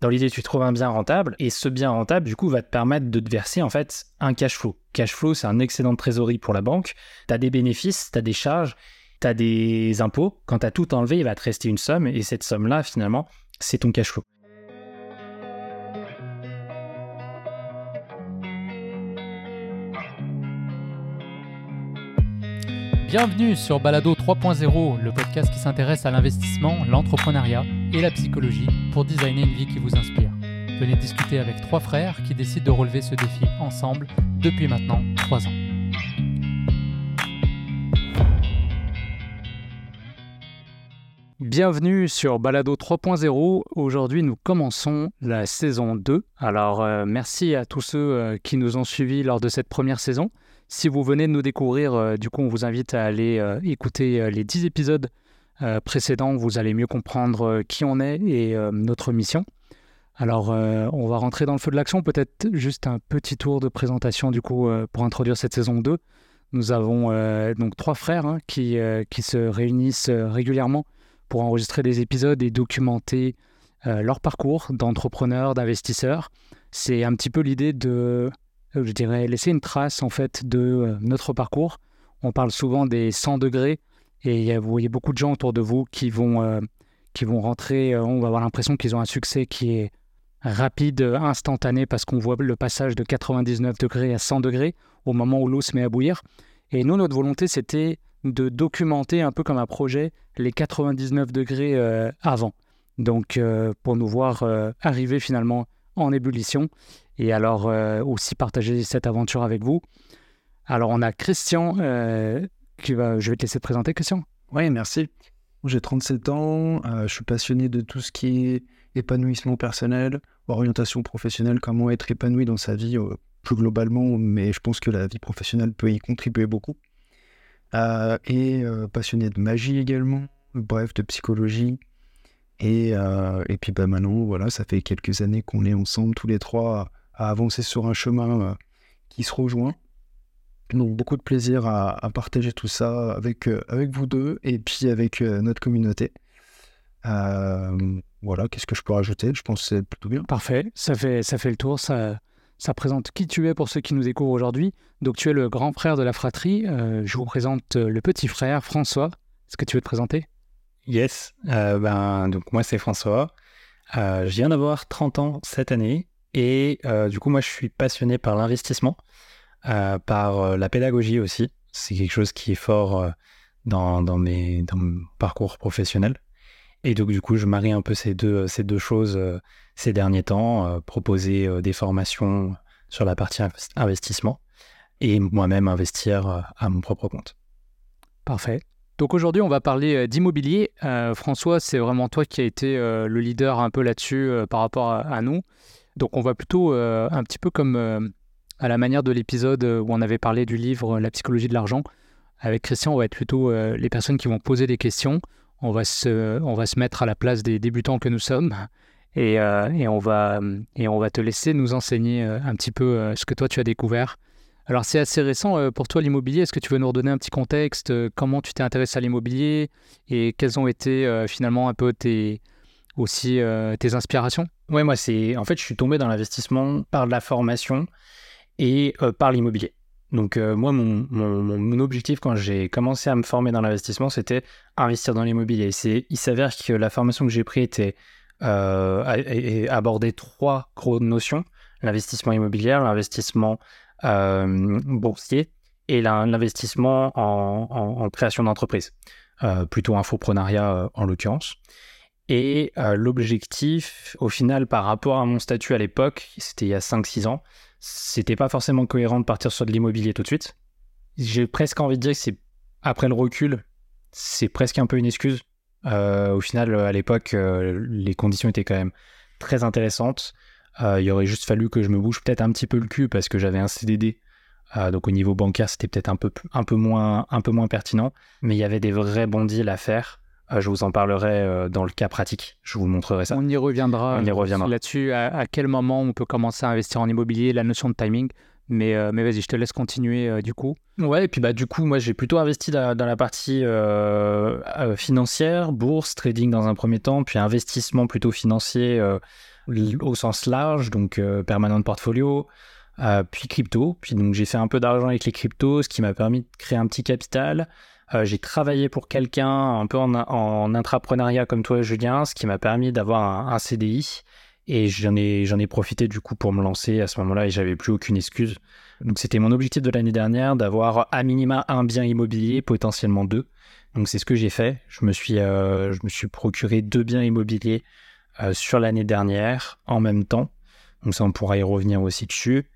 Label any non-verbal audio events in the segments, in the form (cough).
Dans l'idée, tu trouves un bien rentable et ce bien rentable, du coup, va te permettre de te verser en fait un cash flow. Cash flow, c'est un excédent de trésorerie pour la banque. Tu as des bénéfices, tu as des charges, tu as des impôts. Quand tu as tout enlevé, il va te rester une somme et cette somme-là, finalement, c'est ton cash flow. Bienvenue sur Balado 3.0, le podcast qui s'intéresse à l'investissement, l'entrepreneuriat et la psychologie pour designer une vie qui vous inspire. Venez discuter avec trois frères qui décident de relever ce défi ensemble depuis maintenant trois ans. Bienvenue sur Balado 3.0. Aujourd'hui, nous commençons la saison 2. Alors, euh, merci à tous ceux euh, qui nous ont suivis lors de cette première saison. Si vous venez de nous découvrir, euh, du coup, on vous invite à aller écouter les 10 épisodes précédents. Vous allez mieux comprendre qui on est et notre mission. Alors, on va rentrer dans le feu de l'action. Peut-être juste un petit tour de présentation, du coup, pour introduire cette saison 2. Nous avons donc trois frères hein, qui, qui se réunissent régulièrement pour enregistrer des épisodes et documenter leur parcours d'entrepreneurs, d'investisseurs. C'est un petit peu l'idée de euh, je dirais, laisser une trace en fait de euh, notre parcours. On parle souvent des 100 degrés et vous voyez beaucoup de gens autour de vous qui vont, euh, qui vont rentrer. on va avoir l'impression qu'ils ont un succès qui est rapide, instantané, parce qu'on voit le passage de 99 degrés à 100 degrés au moment où l'eau se met à bouillir. Et nous, notre volonté, c'était de documenter un peu comme un projet les 99 degrés avant. Donc, pour nous voir arriver finalement en ébullition et alors euh, aussi partager cette aventure avec vous. Alors on a Christian, euh, je vais te laisser te présenter Christian. Oui, merci. J'ai 37 ans, euh, je suis passionné de tout ce qui est épanouissement personnel, orientation professionnelle, comment être épanoui dans sa vie plus globalement, mais je pense que la vie professionnelle peut y contribuer beaucoup. et passionné de magie également, bref, de psychologie. Et, et puis bah, maintenant, voilà, ça fait quelques années qu'on est ensemble tous les trois à avancer sur un chemin euh, qui se rejoint. Donc beaucoup de plaisir à, partager tout ça avec, euh, avec vous deux et puis avec euh, notre communauté. voilà, qu'est-ce que je peux rajouter? Je pense que c'est plutôt bien. Parfait, ça fait, ça fait le tour, ça, ça présente qui tu es pour ceux qui nous découvrent aujourd'hui. Donc tu es le grand frère de la fratrie. je vous présente le petit frère François. Est-ce que tu veux te présenter? Yes, ben, donc moi c'est François. je viens d'avoir 30 ans cette année. Et euh, du coup, moi, je suis passionné par l'investissement, euh, par euh, la pédagogie aussi. C'est quelque chose qui est fort dans, dans, mes, dans mon parcours professionnel. Et donc, du coup, je marie un peu ces deux, ces deux choses ces derniers temps, proposer des formations sur la partie investissement et moi-même investir à mon propre compte. Parfait. Donc aujourd'hui, on va parler d'immobilier. François, c'est vraiment toi qui as été le leader un peu là-dessus par rapport à, nous. Donc on va plutôt euh, un petit peu comme euh, à la manière de l'épisode où on avait parlé du livre La psychologie de l'argent. Avec Christian, on va être plutôt euh, les personnes qui vont poser des questions. On va, se, on va se mettre à la place des débutants que nous sommes. Et, et, on va, et on va te laisser nous enseigner un petit peu ce que toi tu as découvert. Alors c'est assez récent pour toi l'immobilier. Est-ce que tu veux nous redonner un petit contexte Comment tu t'es intéressé à l'immobilier Et quelles ont été finalement un peu tes, aussi tes inspirations? Ouais, moi, c'est. En fait, je suis tombé dans l'investissement par la formation et euh, par l'immobilier. Donc, euh, moi, mon, mon, objectif quand j'ai commencé à me former dans l'investissement, c'était investir dans l'immobilier. Il s'avère que la formation que j'ai prise était euh, abordait trois grosses notions l'investissement immobilier, l'investissement euh, boursier et l'investissement en, en, création d'entreprise, plutôt infoprenariat en l'occurrence. Et l'objectif, au final, par rapport à mon statut à l'époque, c'était il y a 5-6 ans, c'était pas forcément cohérent de partir sur de l'immobilier tout de suite. J'ai presque envie de dire que c'est, après le recul, c'est presque un peu une excuse. Euh, au final, à l'époque, euh, les conditions étaient quand même très intéressantes. il aurait juste fallu que je me bouge peut-être un petit peu le cul parce que j'avais un CDD. donc au niveau bancaire, c'était peut-être un peu, un, peu moins, un peu moins pertinent. Mais il y avait des vrais bons deals à faire. Euh, je vous en parlerai euh, dans le cas pratique. Je vous montrerai ça. On y reviendra. On y reviendra. Là-dessus, à, quel moment on peut commencer à investir en immobilier, la notion de timing. Mais, euh, mais vas-y, je te laisse continuer du coup. Ouais, et puis bah, du coup, moi j'ai plutôt investi dans, la partie financière, bourse, trading dans un premier temps, puis investissement plutôt financier au sens large, donc permanent de portfolio, puis crypto. Puis donc j'ai fait un peu d'argent avec les cryptos, ce qui m'a permis de créer un petit capital. J'ai travaillé pour quelqu'un un peu en, en, intrapreneuriat comme toi, Julien, ce qui m'a permis d'avoir un, un, CDI. Et j'en ai, j'en ai profité du coup pour me lancer à ce moment-là et j'avais plus aucune excuse. Donc c'était mon objectif de l'année dernière d'avoir à minima un bien immobilier, potentiellement deux. Donc c'est ce que j'ai fait. Je me suis, euh, je me suis procuré deux biens immobiliers euh, sur l'année dernière en même temps. Donc ça on pourra y revenir aussi dessus.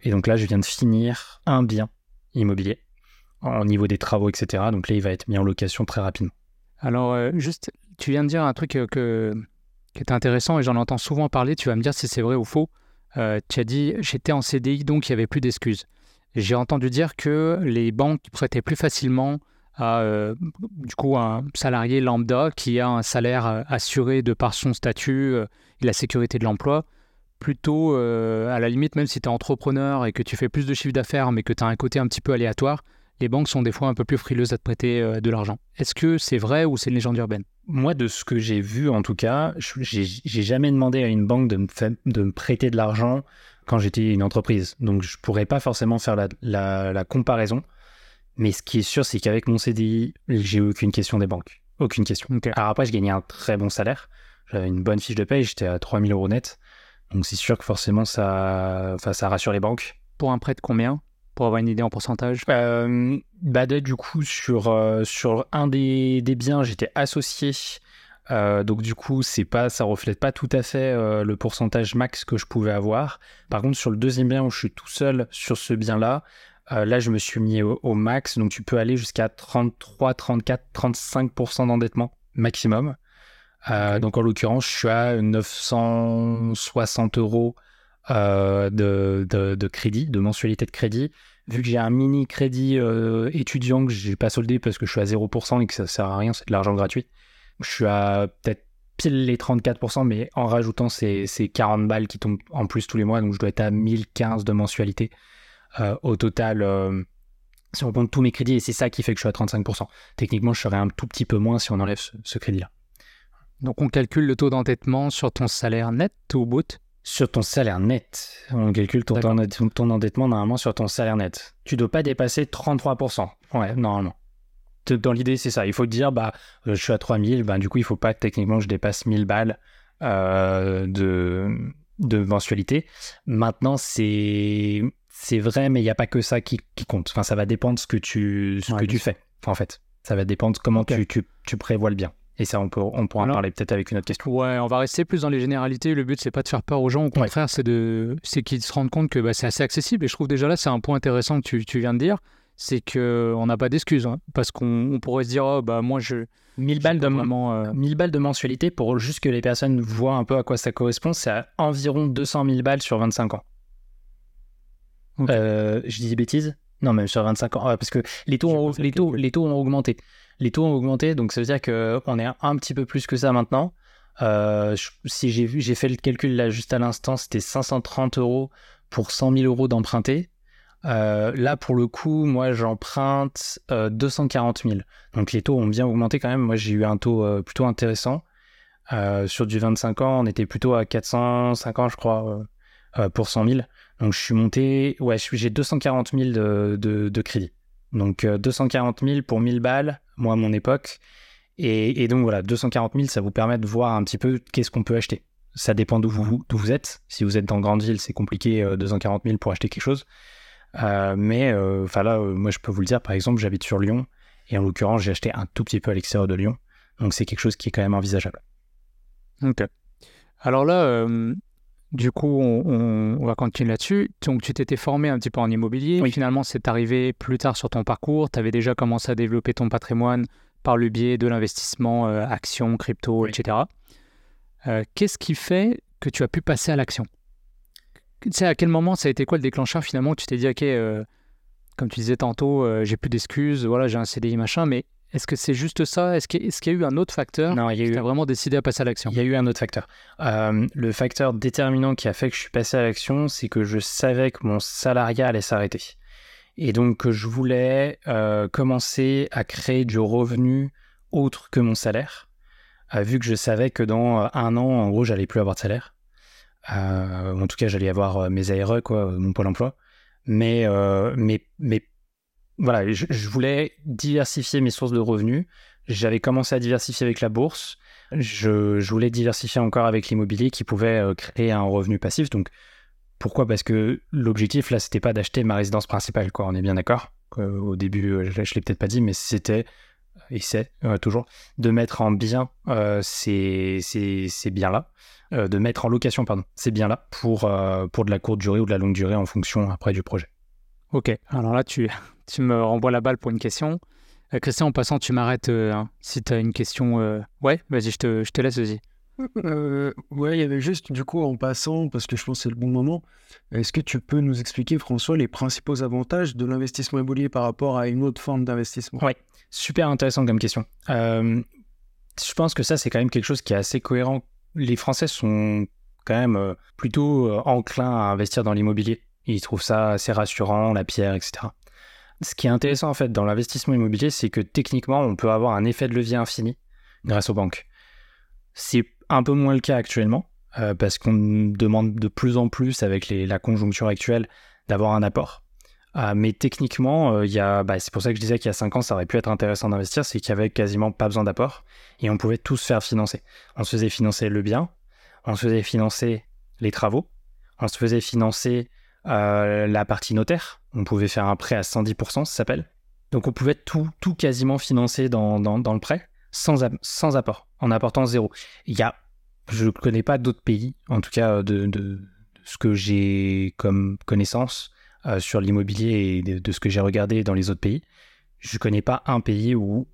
Et donc là je viens de finir un bien immobilier au niveau des travaux, etc. Donc là il va être mis en location très rapidement. Alors euh, juste, tu viens de dire un truc que, qui est intéressant et j'en entends souvent parler. Tu vas me dire si c'est vrai ou faux. Euh, tu as dit j'étais en CDI donc il n'y avait plus d'excuses. J'ai entendu dire que les banques prêtaient plus facilement à euh, du coup un salarié lambda qui a un salaire euh, assuré de par son statut et la sécurité de l'emploi, plutôt à la limite même si tu es entrepreneur et que tu fais plus de chiffre d'affaires mais que tu as un côté un petit peu aléatoire, les banques sont des fois un peu plus frileuses à te prêter de l'argent. Est-ce que c'est vrai ou c'est une légende urbaine? Moi, de ce que j'ai vu, en tout cas, j'ai jamais demandé à une banque de me, de me prêter de l'argent quand j'étais une entreprise. Donc, je pourrais pas forcément faire la, comparaison. Mais ce qui est sûr, c'est qu'avec mon CDI, j'ai eu aucune question des banques. Aucune question. Alors après, je gagnais un très bon salaire. J'avais une bonne fiche de paye. J'étais à 3000 euros net. Donc, c'est sûr que forcément, ça, ça rassure les banques. Pour un prêt de combien? Pour avoir une idée en pourcentage? Euh, bah, Du coup, sur, euh, sur un des, des biens, j'étais associé. Euh, donc du coup, c'est pas, ça reflète pas tout à fait le pourcentage max que je pouvais avoir. Par contre, sur le deuxième bien où je suis tout seul sur ce bien-là, là, je me suis mis au, max. Donc tu peux aller jusqu'à 33, 34, 35% d'endettement maximum. donc en l'occurrence, je suis à 960 euros de, de, crédit, de mensualité de crédit vu que j'ai un mini crédit euh, étudiant que j'ai pas soldé parce que je suis à 0% et que ça sert à rien, c'est de l'argent gratuit. Je suis à peut-être pile les 34%, mais en rajoutant ces, 40 balles qui tombent en plus tous les mois, donc je dois être à 1015 de mensualité euh, au total. Euh, si on compte tous mes crédits, et c'est ça qui fait que je suis à 35%. Techniquement, je serais un tout petit peu moins si on enlève ce, crédit-là. Donc on calcule le taux d'endettement sur ton salaire net ou bout sur ton salaire net. On calcule ton, ton, endettement normalement sur ton salaire net. Tu ne dois pas dépasser 33%. Ouais, normalement. Dans l'idée, c'est ça. Il faut dire, bah, euh, je suis à 3000, bah, du coup, il ne faut pas que techniquement je dépasse 1000 balles euh, de, de mensualité. Maintenant, c'est c'est vrai, mais il n'y a pas que ça qui, compte. Enfin, ça va dépendre de ce que tu, ce que tu fais, en fait. Ça va dépendre de comment tu, tu, tu prévois le bien. Et ça, on, peut, on pourra en parler peut-être avec une autre question. Ouais, on va rester plus dans les généralités. Le but, c'est pas de faire peur aux gens. Au contraire, c'est de, c'est qu'ils se rendent compte que bah, c'est assez accessible. Et je trouve déjà là, c'est un point intéressant que tu, tu viens de dire. C'est qu'on n'a pas d'excuses. Hein, parce qu'on pourrait se dire, oh, bah, moi, je. 1000 balles, de, euh, balles de mensualité pour juste que les personnes voient un peu à quoi ça correspond, c'est à environ 200 000 balles sur 25 ans. Euh, je dis des bêtises? Non, même sur 25 ans. parce que les taux, les, taux, les taux ont augmenté les taux ont augmenté, donc ça veut dire qu'on est un petit peu plus que ça maintenant. Euh, si j'ai vu, j'ai fait le calcul là juste à l'instant, c'était 530 euros pour 100 000 euros d'emprunter. Euh, là, pour le coup, moi, j'emprunte 240 000. Donc les taux ont bien augmenté quand même. Moi, j'ai eu un taux euh, plutôt intéressant. sur du 25 ans, on était plutôt à 450, je crois, pour 100 000. Donc je suis monté, ouais, j'ai 240 000 de, de crédit. Donc 240 000 pour 1000 balles, moi à mon époque. Et, donc voilà, 240 000, ça vous permet de voir un petit peu qu'est-ce qu'on peut acheter. Ça dépend d'où vous, êtes. Si vous êtes dans grande ville, c'est compliqué, 240 euh, 000 pour acheter quelque chose. Euh, mais euh, enfin là, moi je peux vous le dire, par exemple, j'habite sur Lyon. Et en l'occurrence, j'ai acheté un tout petit peu à l'extérieur de Lyon. Donc c'est quelque chose qui est quand même envisageable. Ok. Alors là, du coup, on, va continuer là-dessus. Donc, tu t'étais formé un petit peu en immobilier. Oui. Finalement, c'est arrivé plus tard sur ton parcours. Tu avais déjà commencé à développer ton patrimoine par le biais de l'investissement, euh, actions, crypto, etc. Euh, qu'est-ce qui fait que tu as pu passer à l'action? Tu sais, à quel moment ça a été quoi le déclencheur finalement Tu t'es dit, OK, euh, comme tu disais tantôt, j'ai plus d'excuses, voilà, j'ai un CDI, machin, mais est-ce que c'est juste ça? Est-ce qu'il y a eu un autre facteur? Non, il y a eu. vraiment décidé à passer à l'action Il y a eu un autre facteur. Euh, le facteur déterminant qui a fait que je suis passé à l'action, c'est que je savais que mon salariat allait s'arrêter. Et donc que je voulais euh, commencer à créer du revenu autre que mon salaire, euh, vu que je savais que dans un an, en gros, j'allais plus avoir de salaire. en tout cas, j'allais avoir mes ARE, quoi, mon pôle emploi. Mais, mais, mais voilà, je, voulais diversifier mes sources de revenus. J'avais commencé à diversifier avec la bourse. Je, voulais diversifier encore avec l'immobilier qui pouvait créer un revenu passif. Donc, pourquoi? Parce que l'objectif, là, c'était pas d'acheter ma résidence principale, quoi. On est bien d'accord? Au début, je, je l'ai peut-être pas dit, mais c'était et c'est euh, toujours, de mettre en bien euh, ces, biens-là, euh, de mettre en location, pardon, ces biens-là pour, pour de la courte durée ou de la longue durée en fonction après du projet. Ok, alors là, tu, tu me renvoies la balle pour une question. Christian, en passant, tu m'arrêtes hein, si tu as une question. Ouais, vas-y, je te, je te laisse, vas-y. ouais, il y avait juste, du coup, en passant, parce que je pense que c'est le bon moment, est-ce que tu peux nous expliquer, François, les principaux avantages de l'investissement immobilier par rapport à une autre forme d'investissement? Oui, Super intéressant comme question. Euh, je pense que ça, c'est quand même quelque chose qui est assez cohérent. Les Français sont quand même euh, plutôt euh, enclins à investir dans l'immobilier. Ils trouvent ça assez rassurant, la pierre, etc. Ce qui est intéressant en fait dans l'investissement immobilier, c'est que techniquement, on peut avoir un effet de levier infini grâce aux banques. C'est un peu moins le cas actuellement, parce qu'on demande de plus en plus avec la conjoncture actuelle d'avoir un apport. Ah, mais techniquement, euh, bah, c'est pour ça que je disais qu'il y a 5 ans, ça aurait pu être intéressant d'investir, c'est qu'il y avait quasiment pas besoin d'apport et on pouvait tous se faire financer. On se faisait financer le bien, on se faisait financer les travaux, on se faisait financer euh, la partie notaire, on pouvait faire un prêt à 110%, ça s'appelle. Donc on pouvait tout, tout quasiment financer dans, dans, le prêt sans, sans apport, en apportant zéro. Il y a, je ne connais pas d'autres pays, en tout cas de, de, de ce que j'ai comme connaissance, euh, sur l'immobilier et de, ce que j'ai regardé dans les autres pays, je ne connais pas un pays où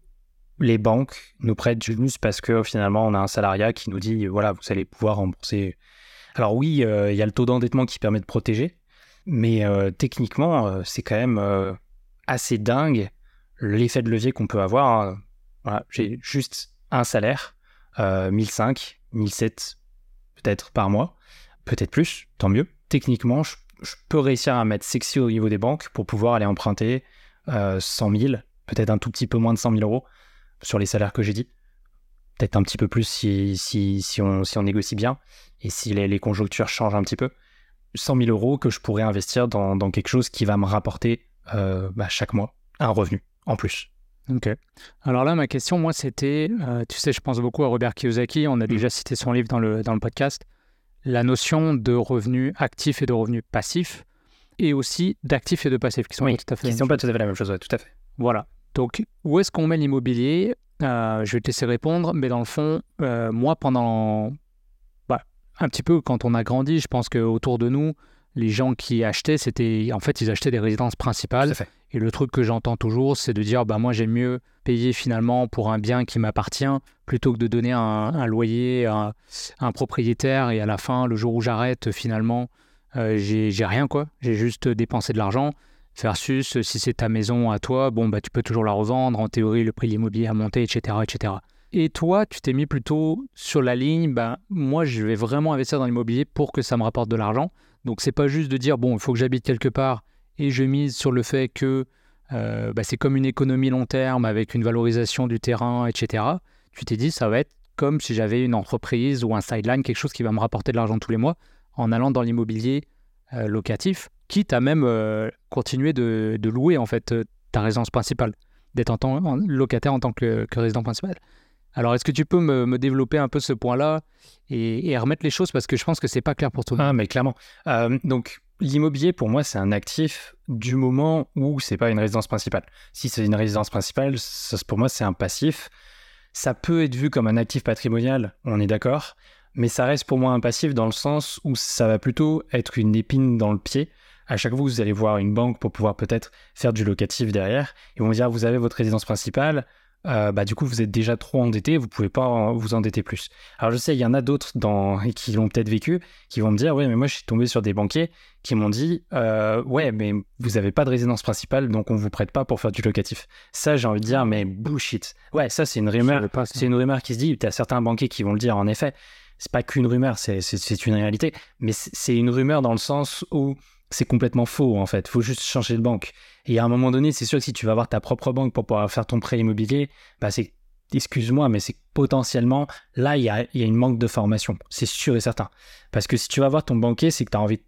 les banques nous prêtent juste parce que finalement on a un salariat qui nous dit voilà vous allez pouvoir rembourser. Alors oui, euh, il y a le taux d'endettement qui permet de protéger, mais euh, techniquement c'est quand même assez dingue l'effet de levier qu'on peut avoir. Voilà, j'ai juste un salaire, 1005, 1007 peut-être par mois, peut-être plus, tant mieux. Techniquement, je peux réussir à mettre sexy au niveau des banques pour pouvoir aller emprunter 100 euh, 000, peut-être un tout petit peu moins de 100 000 euros sur les salaires que j'ai dit. Peut-être un petit peu plus si on négocie bien et si les, conjonctures changent un petit peu. 100 000 euros que je pourrais investir dans, dans quelque chose qui va me rapporter euh, bah, chaque mois un revenu en plus. Ok. Alors là, ma question, moi, c'était, euh, tu sais, je pense beaucoup à Robert Kiyosaki, on a mmh. déjà cité son livre dans le, dans le podcast la notion de revenu actif et de revenu passif, et aussi d'actifs et de passifs, qui sont pas tout à fait, qui sont pas tout à fait la même chose, tout à fait. Voilà. Donc, où est-ce qu'on met l'immobilier? Euh, Je vais te laisser répondre, mais dans le fond, moi, pendant un petit peu quand on a grandi, je pense qu'autour de nous, les gens qui achetaient, c'était en fait, ils achetaient des résidences principales. Et le truc que j'entends toujours, c'est de dire, bah moi, j'aime mieux payer finalement pour un bien qui m'appartient plutôt que de donner un, loyer à, un propriétaire et à la fin, le jour où j'arrête, finalement, euh, j'ai rien quoi. J'ai juste dépensé de l'argent. Versus, si c'est ta maison à toi, bon, bah, tu peux toujours la revendre. En théorie, le prix de l'immobilier a monté, etc., etc. Et toi, tu t'es mis plutôt sur la ligne, bah, moi, je vais vraiment investir dans l'immobilier pour que ça me rapporte de l'argent. Donc, c'est pas juste de dire, bon, il faut que j'habite quelque part et je mise sur le fait que euh, bah, c'est comme une économie long terme avec une valorisation du terrain, etc. Tu t'es dit, ça va être comme si j'avais une entreprise ou un sideline, quelque chose qui va me rapporter de l'argent tous les mois en allant dans l'immobilier euh, locatif, quitte à même euh, continuer de, louer en fait ta résidence principale, d'être en tant locataire en tant que, résident principal. Alors, est-ce que tu peux me, développer un peu ce point-là et, remettre les choses? Parce que je pense que c'est pas clair pour toi. Ah, mais clairement. donc, L'immobilier, pour moi, c'est un actif du moment où c'est pas une résidence principale. Si c'est une résidence principale, pour moi, c'est un passif. Ça peut être vu comme un actif patrimonial, on est d'accord, mais ça reste pour moi un passif dans le sens où ça va plutôt être une épine dans le pied. À chaque fois, vous allez voir une banque pour pouvoir peut-être faire du locatif derrière. Ils vont dire, vous avez votre résidence principale, euh, bah, du coup, vous êtes déjà trop endetté, vous pouvez pas vous endetter plus. Alors, je sais, il y en a d'autres dans... qui l'ont peut-être vécu, qui vont me dire, ouais, mais moi, je suis tombé sur des banquiers qui m'ont dit, euh, ouais, mais vous n'avez pas de résidence principale, donc on vous prête pas pour faire du locatif. Ça, j'ai envie de dire, mais bullshit. Ouais, ça, c'est une rumeur. C'est une rumeur qui se dit, tu as certains banquiers qui vont le dire, en effet. C'est pas qu'une rumeur, c'est une réalité. Mais c'est une rumeur dans le sens où c'est complètement faux en fait. Faut juste changer de banque. Et à un moment donné, c'est sûr que si tu vas avoir ta propre banque pour pouvoir faire ton prêt immobilier, bah c'est excuse-moi, mais c'est potentiellement, là, il y a, y a une manque de formation. C'est sûr et certain. Parce que si tu vas voir ton banquier, c'est que tu as envie,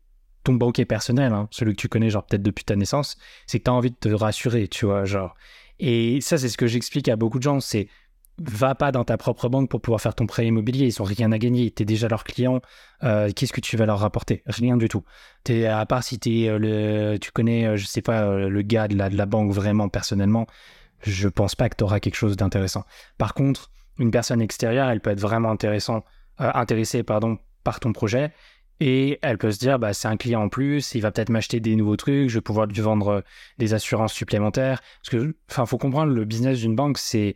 ton banquier personnel, hein, celui que tu connais, genre peut-être depuis ta naissance, c'est que tu as envie de te rassurer, tu vois, genre. Et ça, c'est ce que j'explique à beaucoup de gens, c'est va pas dans ta propre banque pour pouvoir faire ton prêt immobilier. Ils ont rien à gagner. Tu es déjà leur client. Euh, Qu'est-ce que tu vas leur rapporter? Rien du tout. Es, à part si es, euh, le, tu connais, euh, je sais pas, le gars de la, banque vraiment personnellement, je pense pas que tu auras quelque chose d'intéressant. Par contre, une personne extérieure, elle peut être vraiment intéressant, intéressée pardon, par ton projet. Et elle peut se dire, bah, c'est un client en plus, il va peut-être m'acheter des nouveaux trucs, je vais pouvoir lui vendre des assurances supplémentaires. Parce que, enfin, faut comprendre, le business d'une banque, c'est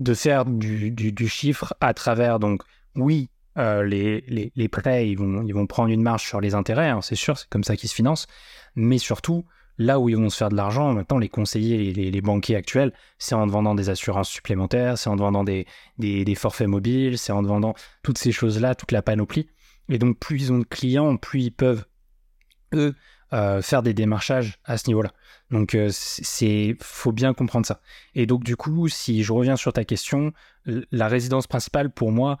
de faire du, du, du, chiffre à travers, donc, oui, euh, les, les, les, prêts, ils vont, ils vont prendre une marge sur les intérêts, hein, c'est sûr, c'est comme ça qu'ils se financent, mais surtout, là où ils vont se faire de l'argent, maintenant, les conseillers, les, les, banquiers actuels, c'est en vendant des assurances supplémentaires, c'est en vendant des, des, forfaits mobiles, c'est en vendant toutes ces choses-là, toute la panoplie. Et donc, plus ils ont de clients, plus ils peuvent, eux, euh, faire des démarchages à ce niveau-là. Donc, euh, c'est faut bien comprendre ça. Et donc, du coup, si je reviens sur ta question, la résidence principale, pour moi,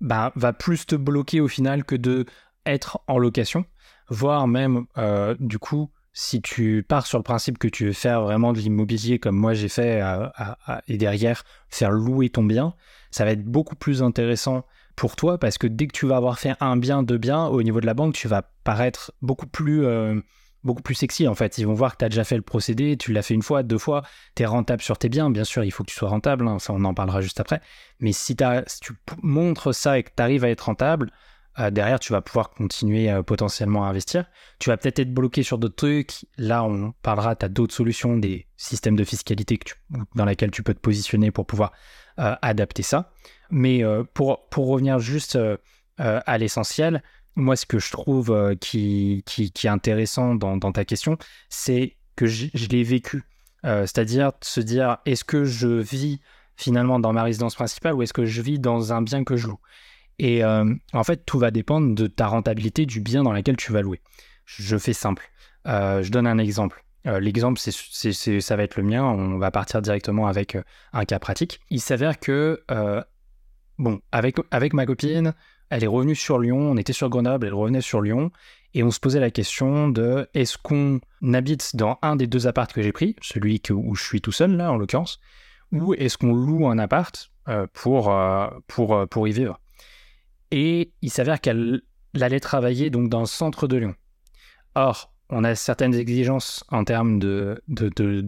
bah, va plus te bloquer au final que de être en location, voire même, euh, du coup, si tu pars sur le principe que tu veux faire vraiment de l'immobilier comme moi j'ai fait à, et derrière faire louer ton bien, ça va être beaucoup plus intéressant pour toi parce que dès que tu vas avoir fait un bien, deux biens, au niveau de la banque, tu vas paraître beaucoup plus, euh, beaucoup plus sexy en fait. Ils vont voir que tu as déjà fait le procédé, tu l'as fait une fois, deux fois, tu es rentable sur tes biens. Bien sûr, il faut que tu sois rentable, hein, ça on en parlera juste après. Mais si, si tu montres ça et que tu arrives à être rentable, euh, derrière, tu vas pouvoir continuer euh, potentiellement à investir. Tu vas peut-être être bloqué sur d'autres trucs. Là, on parlera, tu as d'autres solutions, des systèmes de fiscalité que tu, dans lesquels tu peux te positionner pour pouvoir euh, adapter ça. Mais pour, pour revenir juste à l'essentiel, moi, ce que je trouve qui, qui, qui, est intéressant dans, ta question, c'est que je, l'ai vécu. C'est-à-dire se dire, est-ce que je vis finalement dans ma résidence principale ou est-ce que je vis dans un bien que je loue? Et en fait, tout va dépendre de ta rentabilité du bien dans lequel tu vas louer. Je fais simple. je donne un exemple. Euh, L'exemple, ça va être le mien. On va partir directement avec euh, un cas pratique. Il s'avère que, euh, bon, avec, avec ma copine, elle est revenue sur Lyon. On était sur Grenoble, elle revenait sur Lyon. Et on se posait la question de est-ce qu'on habite dans un des deux apparts que j'ai pris, celui où je suis tout seul, là, en l'occurrence, ou est-ce qu'on loue un appart euh, pour, euh, euh, pour y vivre? Et il s'avère qu'elle allait travailler donc dans le centre de Lyon. Or, on a certaines exigences en termes de,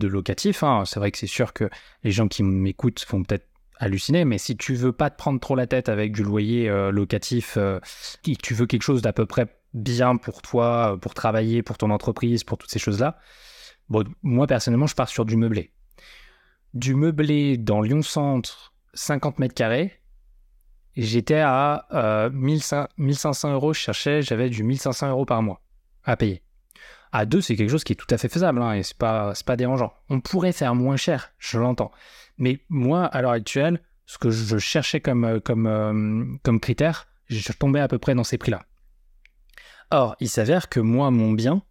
locatif. Hein. C'est vrai que c'est sûr que les gens qui m'écoutent vont peut-être halluciner, mais si tu veux pas te prendre trop la tête avec du loyer euh, locatif, euh, tu veux quelque chose d'à peu près bien pour toi, pour travailler, pour ton entreprise, pour toutes ces choses-là, bon, moi personnellement, je pars sur du meublé. Du meublé dans Lyon Centre, 50 mètres carrés, j'étais à euh, 1500 euros, je cherchais, j'avais du 1500 euros par mois à payer à deux, c'est quelque chose qui est tout à fait faisable hein, et c'est pas, pas dérangeant. On pourrait faire moins cher, je l'entends. Mais moi, à l'heure actuelle, ce que je cherchais comme, comme, euh, comme critère, je tombais à peu près dans ces prix-là. Or, il s'avère que moi, mon bien,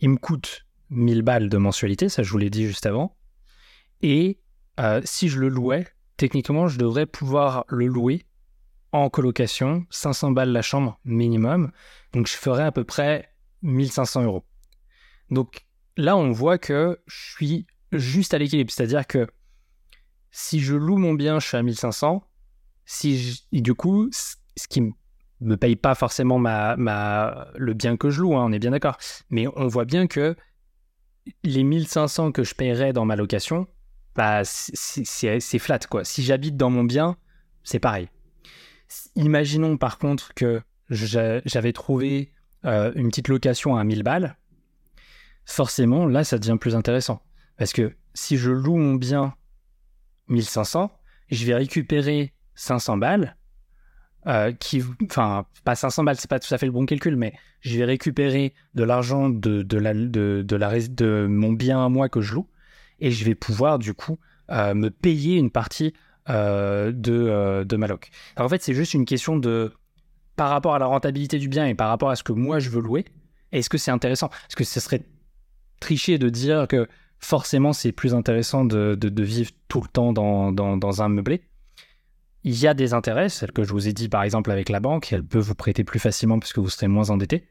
il me coûte 1000 balles de mensualité, ça je vous l'ai dit juste avant. Et euh, si je le louais, techniquement, je devrais pouvoir le louer en colocation, 500 balles la chambre minimum. Donc je ferais à peu près 1500 euros. Donc là, on voit que je suis juste à l'équilibre. C'est-à-dire que si je loue mon bien, je suis à 1500. Si du coup, ce qui me paye pas forcément le bien que je loue, hein, on est bien d'accord. Mais on voit bien que les 1500 que je paierais dans ma location, bah, c'est flat. Quoi. Si j'habite dans mon bien, c'est pareil. Imaginons par contre que j'avais trouvé euh, une petite location à 1000 balles forcément, là, ça devient plus intéressant. Parce que si je loue mon bien 1500, je vais récupérer 500 balles, euh, qui, enfin, pas 500 balles, c'est pas tout à fait le bon calcul, mais je vais récupérer de l'argent de, mon bien à moi que je loue, et je vais pouvoir, du coup, euh, me payer une partie euh, de, de ma loc. Alors, en fait, c'est juste une question de, par rapport à la rentabilité du bien et par rapport à ce que moi je veux louer, est-ce que c'est intéressant? Est-ce que ce serait tricher de dire que forcément, c'est plus intéressant de, de, vivre tout le temps dans, dans, dans, un meublé. Il y a des intérêts, celle que je vous ai dit par exemple avec la banque, elle peut vous prêter plus facilement parce que vous serez moins endetté.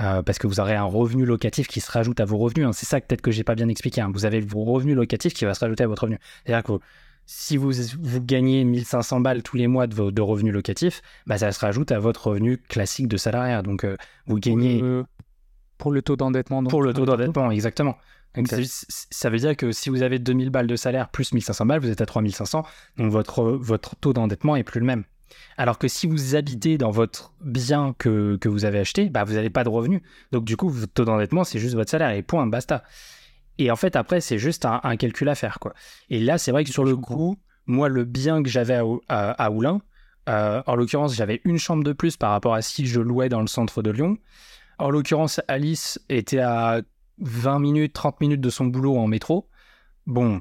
Euh, parce que vous aurez un revenu locatif qui se rajoute à vos revenus. Hein. C'est ça peut-être que j'ai pas bien expliqué. Hein. Vous avez vos revenus locatifs qui va se rajouter à votre revenu. C'est-à-dire que si vous, vous gagnez 1500 balles tous les mois de, vos, de revenus locatifs, bah, ça se rajoute à votre revenu classique de salariat. Donc euh, vous gagnez... Pour le, taux d'endettement. Pour le taux d'endettement, exactement. Ça veut dire que si vous avez 2000 balles de salaire plus 1500 balles, vous êtes à 3500. Donc votre, votre taux d'endettement est plus le même. Alors que si vous habitez dans votre bien que, que vous avez acheté, bah vous n'avez pas de revenus. Donc du coup, votre taux d'endettement, c'est juste votre salaire et point, basta. Et en fait, après, c'est juste un, calcul à faire. quoi. Et là, c'est vrai que sur le coup, moi, le bien que j'avais à, à, Oulin, euh, en l'occurrence, j'avais une chambre de plus par rapport à si je louais dans le centre de Lyon. En l'occurrence, Alice était à 20 minutes, 30 minutes de son boulot en métro. Bon,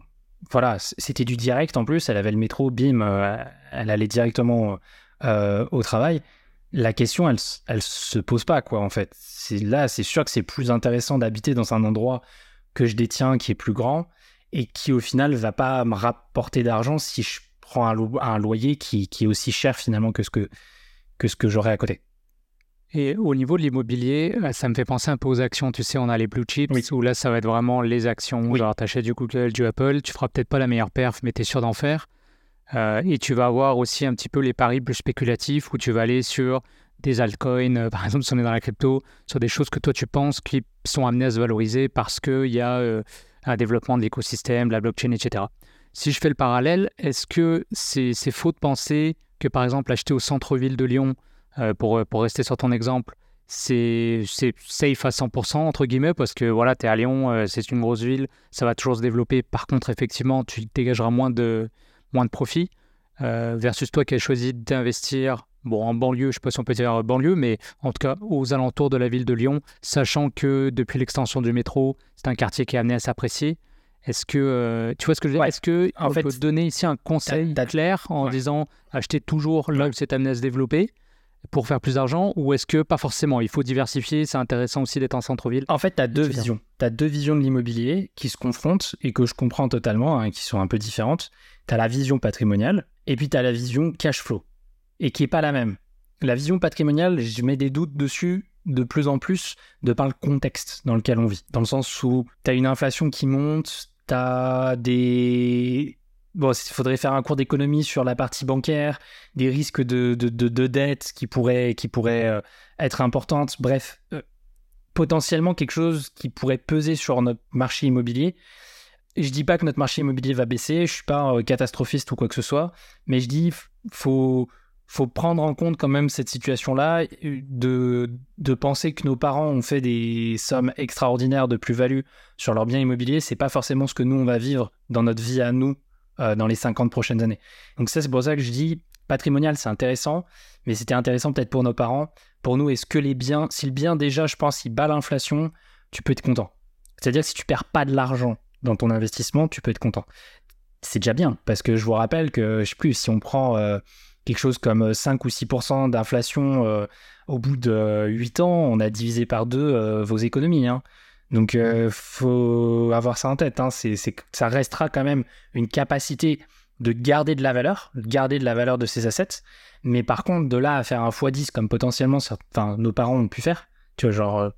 voilà, c'était du direct en plus. Elle avait le métro, bim, euh, elle allait directement euh, au travail. La question, elle, elle se pose pas, quoi, en fait. C'est là, c'est sûr que c'est plus intéressant d'habiter dans un endroit que je détiens qui est plus grand et qui, au final, va pas me rapporter d'argent si je prends un, loyer qui, qui, est aussi cher finalement que ce que, que, ce que j'aurais à côté. Et au niveau de l'immobilier, euh, ça me fait penser un peu aux actions. Tu sais, on a les blue chips où là, ça va être vraiment les actions. Oui. Genre, t'achètes du Google, du Apple, tu feras peut-être pas la meilleure perf, mais tu es sûr d'en faire. Euh, et tu vas avoir aussi un petit peu les paris plus spéculatifs où tu vas aller sur des altcoins, euh, (laughs) par exemple, si on est dans la crypto, sur des choses que toi tu penses qui sont amenées à se valoriser parce qu'il y a un développement de l'écosystème, la blockchain, etc. Si je fais le parallèle, est-ce que c'est faux de penser que, par exemple, acheter au centre-ville de Lyon, euh, pour, euh, pour rester sur ton exemple, c'est safe à 100% entre guillemets parce que voilà, tu es à Lyon, euh, c'est une grosse ville, ça va toujours se développer. Par contre, effectivement, tu dégageras moins de, moins de profit versus toi qui as choisi d'investir bon, en banlieue, je ne sais pas si on peut dire banlieue, mais en tout cas aux alentours de la ville de Lyon, sachant que depuis l'extension du métro, c'est un quartier qui est amené à s'apprécier. Est-ce que tu vois ce que je veux dire? Est-ce que en fait, peut donner ici un conseil clair en disant acheter toujours là où c'est amené à se développer pour faire plus d'argent ou est-ce que pas forcément? Il faut diversifier, c'est intéressant aussi d'être en centre-ville En fait, tu as deux visions. Tu as deux visions de l'immobilier qui se confrontent et que je comprends totalement, hein, qui sont un peu différentes. Tu as la vision patrimoniale et puis tu as la vision cash flow et qui est pas la même. La vision patrimoniale, je mets des doutes dessus de plus en plus de par le contexte dans lequel on vit. Dans le sens où tu as une inflation qui monte, tu as des Bon, il faudrait faire un cours d'économie sur la partie bancaire, des risques de, de, de, dette qui pourraient, qui pourraient euh, être importantes. Bref, euh, potentiellement quelque chose qui pourrait peser sur notre marché immobilier. Je dis pas que notre marché immobilier va baisser, je suis pas euh, catastrophiste ou quoi que ce soit, mais je dis faut faut prendre en compte quand même cette situation-là, de, de penser que nos parents ont fait des sommes extraordinaires de plus-value sur leurs biens immobiliers, c'est pas forcément ce que nous on va vivre dans notre vie à nous euh, dans les 50 prochaines années. Donc ça, c'est pour ça que je dis, patrimonial, c'est intéressant, mais c'était intéressant peut-être pour nos parents. Pour nous, est-ce que les biens, si le bien déjà, je pense, il bat l'inflation, tu peux être content. C'est-à-dire que si tu perds pas de l'argent dans ton investissement, tu peux être content. C'est déjà bien, parce que je vous rappelle que, je sais plus, si on prend euh, quelque chose comme 5 ou 6% d'inflation euh, au bout de 8 ans, on a divisé par deux vos économies. Hein. Donc, euh, faut avoir ça en tête. Hein. C'est, ça restera quand même une capacité de garder de la valeur, de garder de la valeur de ses assets. Mais par contre, de là à faire un x10 comme potentiellement enfin, nos parents ont pu faire, tu vois, genre, euh,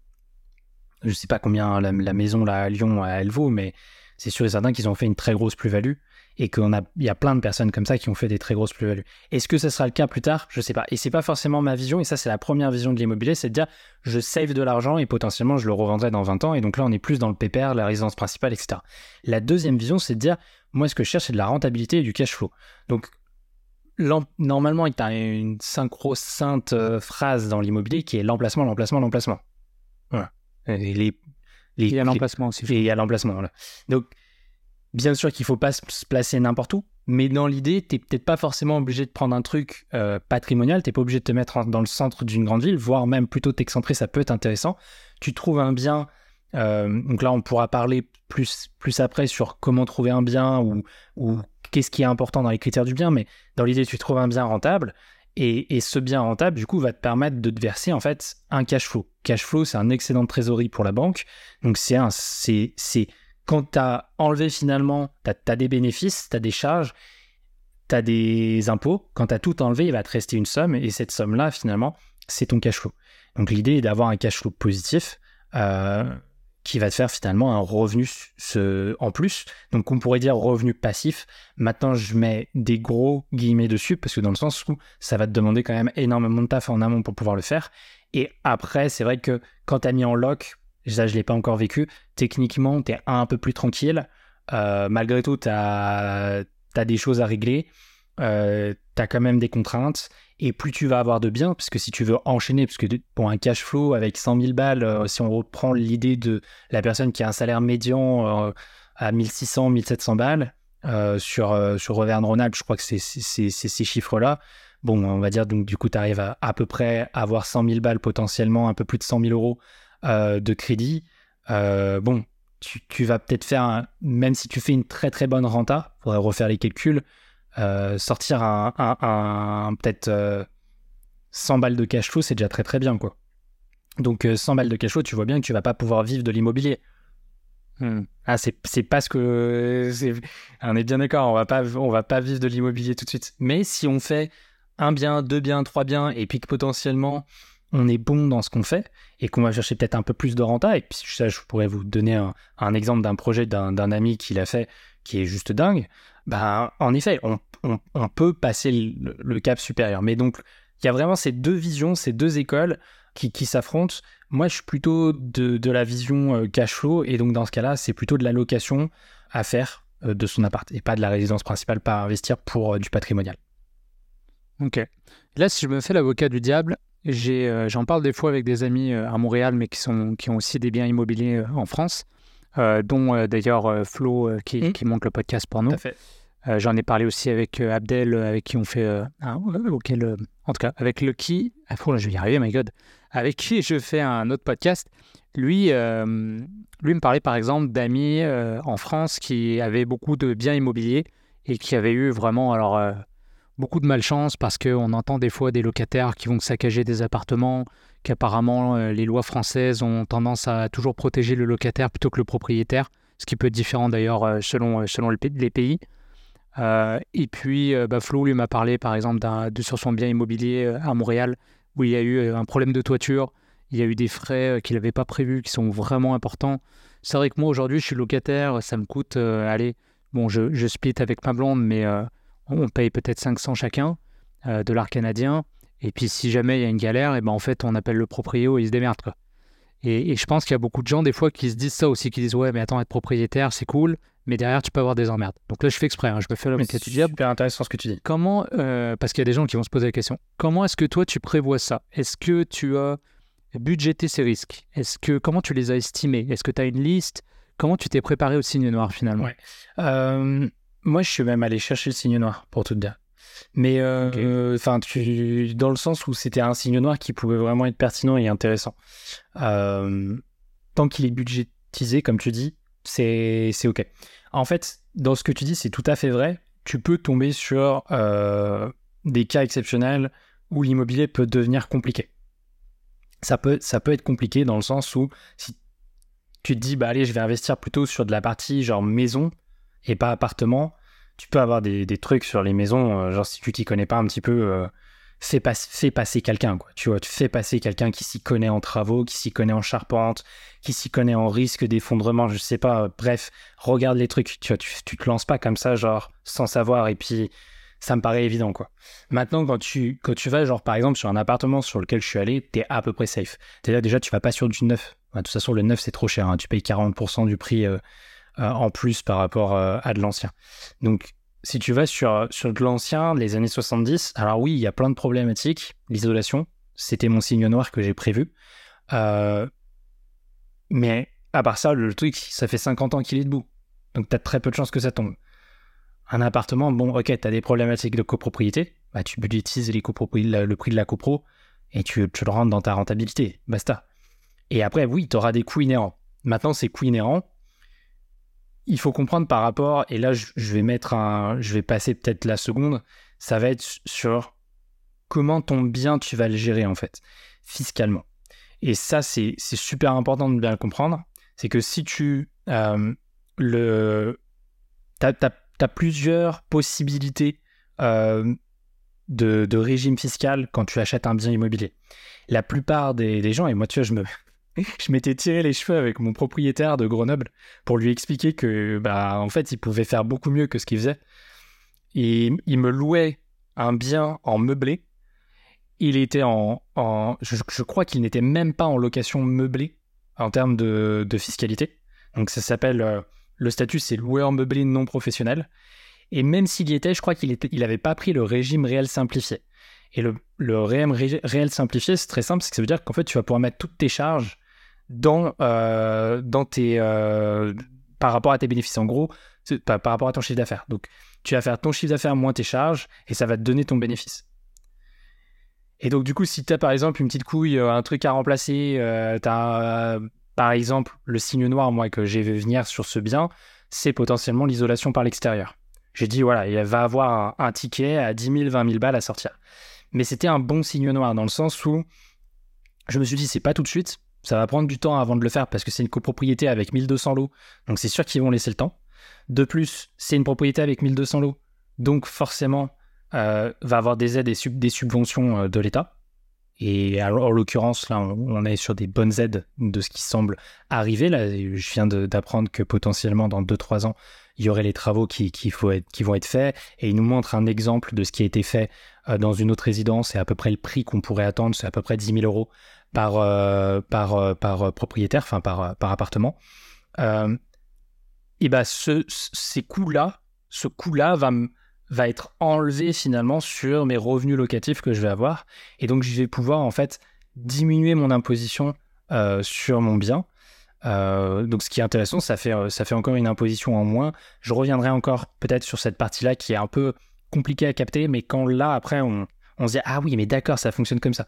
je sais pas combien la, maison là, à Lyon elle vaut, mais c'est sûr et certain qu'ils ont fait une très grosse plus-value et qu'il a, y a plein de personnes comme ça qui ont fait des très grosses plus-values. Est-ce que ça sera le cas plus tard? Je sais pas. Et c'est pas forcément ma vision, et ça c'est la première vision de l'immobilier, c'est de dire je save de l'argent et potentiellement je le revendrai dans 20 ans, et donc là on est plus dans le PPR, la résidence principale, etc. La deuxième vision, c'est de dire moi ce que je cherche c'est de la rentabilité et du cash flow. Donc normalement il y a une synchro-sainte euh, phrase dans l'immobilier qui est l'emplacement, l'emplacement, l'emplacement. Voilà. Et les, il y a l'emplacement aussi. Et il y a l'emplacement. Voilà. Donc Bien sûr qu'il ne faut pas se placer n'importe où, mais dans l'idée, tu n'es peut-être pas forcément obligé de prendre un truc euh, patrimonial, tu n'es pas obligé de te mettre dans le centre d'une grande ville, voire même plutôt t'excentrer, ça peut être intéressant. Tu trouves un bien, euh, donc là on pourra parler plus, plus après sur comment trouver un bien ou, ou qu'est-ce qui est important dans les critères du bien, mais dans l'idée, tu trouves un bien rentable, et, et, ce bien rentable, du coup, va te permettre de te verser en fait un cash flow. Cash flow, c'est un excédent de trésorerie pour la banque. Donc c'est un, c'est, quand tu as enlevé finalement, tu as, des bénéfices, tu as des charges, tu as des impôts. Quand tu as tout enlevé, il va te rester une somme et cette somme-là, finalement, c'est ton cash flow. Donc l'idée est d'avoir un cash flow positif. Euh, qui va te faire finalement un revenu en plus. Donc on pourrait dire revenu passif. Maintenant je mets des gros guillemets dessus parce que dans le sens où ça va te demander quand même énormément de taf en amont pour pouvoir le faire. Et après c'est vrai que quand tu as mis en lock, ça je l'ai pas encore vécu, techniquement tu es un peu plus tranquille. Euh, malgré tout tu as, des choses à régler. Euh, tu as quand même des contraintes et plus tu vas avoir de biens, puisque si tu veux enchaîner, puisque pour un cash flow avec 100 000 balles, euh, si on reprend l'idée de la personne qui a un salaire médian euh, à 1600, 1700 balles euh, sur, sur Auvergne-Rhône-Alpes, je crois que c'est ces chiffres-là. Bon, on va dire, donc du coup, tu arrives à à peu près avoir 100 000 balles potentiellement, un peu plus de 100 000 euros de crédit. bon, tu, tu vas peut-être faire, même si tu fais une très très bonne renta, il faudrait refaire les calculs, euh, sortir un, peut-être 100 euh, balles de cash flow, c'est déjà très très bien quoi. Donc 100 euh, balles de cash flow, tu vois bien que tu vas pas pouvoir vivre de l'immobilier. Hmm. Ah, c'est, c'est parce que on est bien d'accord, on va pas on va pas vivre de l'immobilier tout de suite. Mais si on fait un bien, deux biens, trois biens, et puis que potentiellement on est bon dans ce qu'on fait et qu'on va chercher peut-être un peu plus de renta. Et puis ça, je pourrais vous donner un, exemple d'un projet d'un, ami qui l'a fait, qui est juste dingue ben, en effet, on, peut passer le, cap supérieur. Mais donc, il y a vraiment ces deux visions, ces deux écoles qui, s'affrontent. Moi, je suis plutôt de, la vision euh, cash flow, et donc dans ce cas-là, c'est plutôt de la location à faire euh, de son appart, et pas de la résidence principale, pas investir pour euh, du patrimonial. Ok. Là, si je me fais l'avocat du diable, j'en parle des fois avec des amis à Montréal, mais qui, sont, qui ont aussi des biens immobiliers en France. Euh, dont euh, d'ailleurs euh, Flo qui, mmh. qui, monte le podcast pour nous. J'en ai parlé aussi avec Abdel, avec qui on fait un, auquel, en tout cas, avec le qui, ah, je vais y arriver, my God, avec qui je fais un autre podcast. Lui, lui me parlait par exemple d'amis en France qui avaient beaucoup de biens immobiliers et qui avaient eu vraiment alors beaucoup de malchance parce qu'on entend des fois des locataires qui vont saccager des appartements, qu'apparemment euh, les lois françaises ont tendance à toujours protéger le locataire plutôt que le propriétaire, ce qui peut être différent d'ailleurs euh, selon, euh, les pays. et puis, bah, Flo lui m'a parlé par exemple de, sur son bien immobilier à Montréal où il y a eu un problème de toiture, il y a eu des frais qu'il n'avait pas prévus qui sont vraiment importants. C'est vrai que moi aujourd'hui je suis locataire, ça me coûte, allez, bon je, je, split avec ma blonde, mais on paye peut-être 500 chacun de l'art canadien. Et puis si jamais il y a une galère, et eh ben en fait on appelle le proprio et il se démerde quoi. Et, je pense qu'il y a beaucoup de gens des fois qui se disent ça aussi, qui disent ouais mais attends être propriétaire c'est cool, mais derrière tu peux avoir des emmerdes. Donc là je fais exprès, hein, je me fais le C'est super intéressant ce que tu dis. Comment, euh, parce qu'il y a des gens qui vont se poser la question, comment est-ce que toi tu prévois ça? Est-ce que tu as budgété ces risques? Est-ce que comment tu les as estimés? Est-ce que tu as une liste? Comment tu t'es préparé au signe noir finalement? Euh, Moi je suis même allé chercher le signe noir pour tout te dire. Mais euh, dans le sens où c'était un signe noir qui pouvait vraiment être pertinent et intéressant. Euh, tant qu'il est budgétisé, comme tu dis, c'est ok. En fait, dans ce que tu dis, c'est tout à fait vrai. Tu peux tomber sur euh, des cas exceptionnels où l'immobilier peut devenir compliqué. Ça peut, ça peut être compliqué dans le sens où si tu te dis, bah allez, je vais investir plutôt sur de la partie genre maison et pas appartement, tu peux avoir des, trucs sur les maisons, euh, genre si tu t'y connais pas un petit peu, euh, fais, passer quelqu'un, quoi. Tu vois, tu fais passer quelqu'un qui s'y connaît en travaux, qui s'y connaît en charpente, qui s'y connaît en risque d'effondrement, je sais pas. bref, regarde les trucs. Tu vois, tu, te lances pas comme ça, genre, sans savoir, et puis ça me paraît évident, quoi. Maintenant, quand tu, quand tu vas, genre, par exemple, sur un appartement sur lequel je suis allé, t'es à peu près safe. Déjà, déjà, tu vas pas sur du neuf. de toute façon, le neuf, c'est trop cher. Hein. Tu payes 40% du prix. Euh, euh, en plus par rapport euh, à de l'ancien. Donc, si tu vas sur, sur de l'ancien, les années 70, alors oui, il y a plein de problématiques. L'isolation, c'était mon signe noir que j'ai prévu. Euh, mais à part ça, le truc, ça fait 50 ans qu'il est debout. Donc, tu as très peu de chances que ça tombe. Un appartement, bon, ok, tu as des problématiques de copropriété. Bah, tu budgétises les le prix de la copro et tu, tu le rentres dans ta rentabilité. Basta. Et après, oui, tu auras des coûts inhérents. Maintenant, ces coûts inhérents, il faut comprendre par rapport, et là je, vais mettre un, je vais passer peut-être la seconde, ça va être sur comment ton bien tu vas le gérer en fait, fiscalement. Et ça c'est super important de bien le comprendre, c'est que si tu, euh, le, tu as, plusieurs possibilités euh, de, régime fiscal quand tu achètes un bien immobilier. La plupart des, gens, et moi, tu vois, je me. Je m'étais tiré les cheveux avec mon propriétaire de Grenoble pour lui expliquer que, bah, en fait, il pouvait faire beaucoup mieux que ce qu'il faisait. Et il me louait un bien en meublé. Il était en. en je, crois qu'il n'était même pas en location meublée en termes de, fiscalité. Donc ça s'appelle. Euh, le statut, c'est loueur meublé non professionnel. Et même s'il y était, je crois qu'il n'avait pas pris le régime réel simplifié. Et le, le régime réel simplifié, c'est très simple, c'est que ça veut dire qu'en fait, tu vas pouvoir mettre toutes tes charges dans, euh, dans tes, euh, par rapport à tes bénéfices. En gros, par, par rapport à ton chiffre d'affaires. Donc, tu vas faire ton chiffre d'affaires moins tes charges et ça va te donner ton bénéfice. Et donc, du coup, si tu as par exemple une petite couille, euh, un truc à remplacer, tu as par exemple le signe noir, moi, que j'ai vu venir sur ce bien, c'est potentiellement l'isolation par l'extérieur. J'ai dit, voilà, il va avoir un, ticket à 10 000, 20 000 balles à sortir. Mais c'était un bon signe noir dans le sens où je me suis dit, c'est pas tout de suite, ça va prendre du temps avant de le faire parce que c'est une copropriété avec 1200 lots, donc c'est sûr qu'ils vont laisser le temps. De plus, c'est une propriété avec 1200 lots, donc forcément, euh, va avoir des aides et des subventions euh, de l'État. Et en l'occurrence, là, on, est sur des bonnes aides de ce qui semble arriver. Là, je viens d'apprendre que potentiellement, dans 2-3 ans, il y aurait les travaux qui, qui vont être faits. Et il nous montre un exemple de ce qui a été fait euh, dans une autre résidence et à peu près le prix qu'on pourrait attendre, c'est à peu près 10 000 euros par, euh, par, euh, par propriétaire, enfin par, par appartement. et bah ce, ces coûts-là, ce coût-là va, va être enlevé finalement sur mes revenus locatifs que je vais avoir. Et donc je vais pouvoir en fait diminuer mon imposition sur mon bien. donc ce qui est intéressant, ça fait, ça fait encore une imposition en moins. Je reviendrai encore peut-être sur cette partie-là qui est un peu compliquée à capter, mais quand là, après, on, on se dit, ah oui, mais d'accord, ça fonctionne comme ça.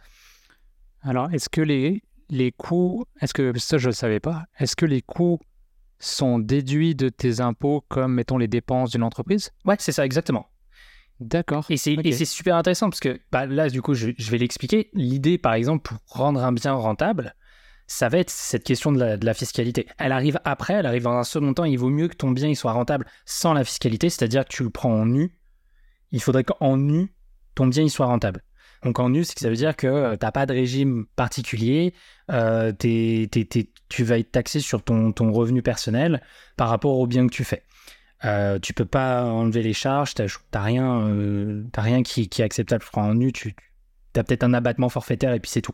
Alors, est-ce que les, les coûts, est-ce que ça je ne savais pas, est-ce que les coûts sont déduits de tes impôts comme, mettons, les dépenses d'une entreprise? Ouais, c'est ça, exactement. D'accord. Et c'est super intéressant parce que bah, là, du coup, je, vais l'expliquer. L'idée, par exemple, pour rendre un bien rentable, ça va être cette question de la, de la, fiscalité. Elle arrive après, elle arrive dans un second temps. Il vaut mieux que ton bien il soit rentable sans la fiscalité, c'est-à-dire que tu le prends en nu. Il faudrait qu'en nu, ton bien il soit rentable. Donc en nu, ça veut dire que euh, tu n'as pas de régime particulier, euh, tu vas être taxé sur ton, revenu personnel par rapport au bien que tu fais. Euh, tu peux pas enlever les charges, tu n'as rien, euh, rien qui, est acceptable en nu, tu as peut-être un abattement forfaitaire et puis c'est tout.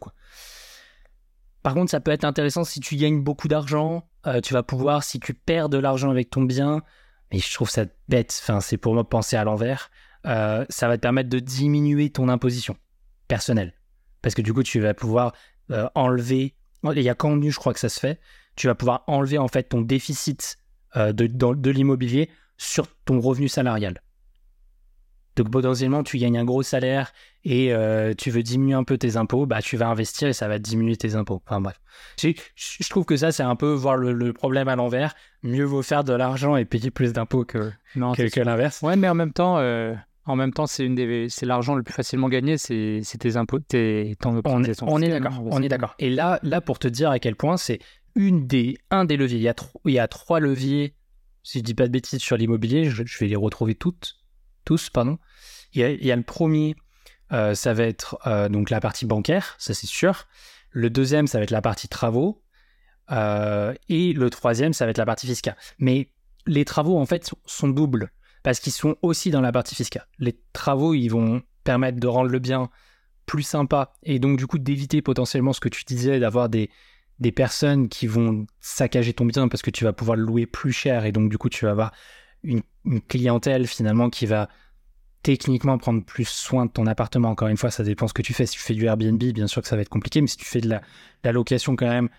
Par contre, ça peut être intéressant si tu gagnes beaucoup d'argent, tu vas pouvoir, si tu perds de l'argent avec ton bien, mais je trouve ça bête, enfin, c'est pour moi penser à l'envers, ça va te permettre de diminuer ton imposition personnel. Parce que du coup, tu vas pouvoir euh, enlever, il y a qu'en nu, je crois que ça se fait, tu vas pouvoir enlever en fait ton déficit euh, de, de, l'immobilier sur ton revenu salarial. Donc potentiellement, tu gagnes un gros salaire et euh, tu veux diminuer un peu tes impôts, bah tu vas investir et ça va diminuer tes impôts. Enfin bref, je, je trouve que ça c'est un peu voir le, problème à l'envers. Mieux vaut faire de l'argent et payer plus d'impôts que, que, que l'inverse. Ouais, mais en même temps, en même temps, c'est une des, c'est l'argent le plus facilement gagné, c'est, tes impôts, tes, ton on, est, on est d'accord, on est d'accord. Et là, là, pour te dire à quel point c'est une des, un des leviers. Il y a, il y a trois leviers, si je dis pas de bêtises, sur l'immobilier. Je, vais les retrouver toutes, tous, pardon. Il y a, il y a le premier, euh, ça va être euh, donc la partie bancaire, ça c'est sûr. Le deuxième, ça va être la partie travaux. Euh, et le troisième, ça va être la partie fiscale. Mais les travaux, en fait, sont doubles parce qu'ils sont aussi dans la partie fiscale. Les travaux, ils vont permettre de rendre le bien plus sympa et donc du coup d'éviter potentiellement ce que tu disais, d'avoir des, personnes qui vont saccager ton bien parce que tu vas pouvoir le louer plus cher et donc du coup tu vas avoir une, clientèle finalement qui va techniquement prendre plus soin de ton appartement. Encore une fois, ça dépend ce que tu fais. Si tu fais du Airbnb, bien sûr que ça va être compliqué, mais si tu fais de la, location quand même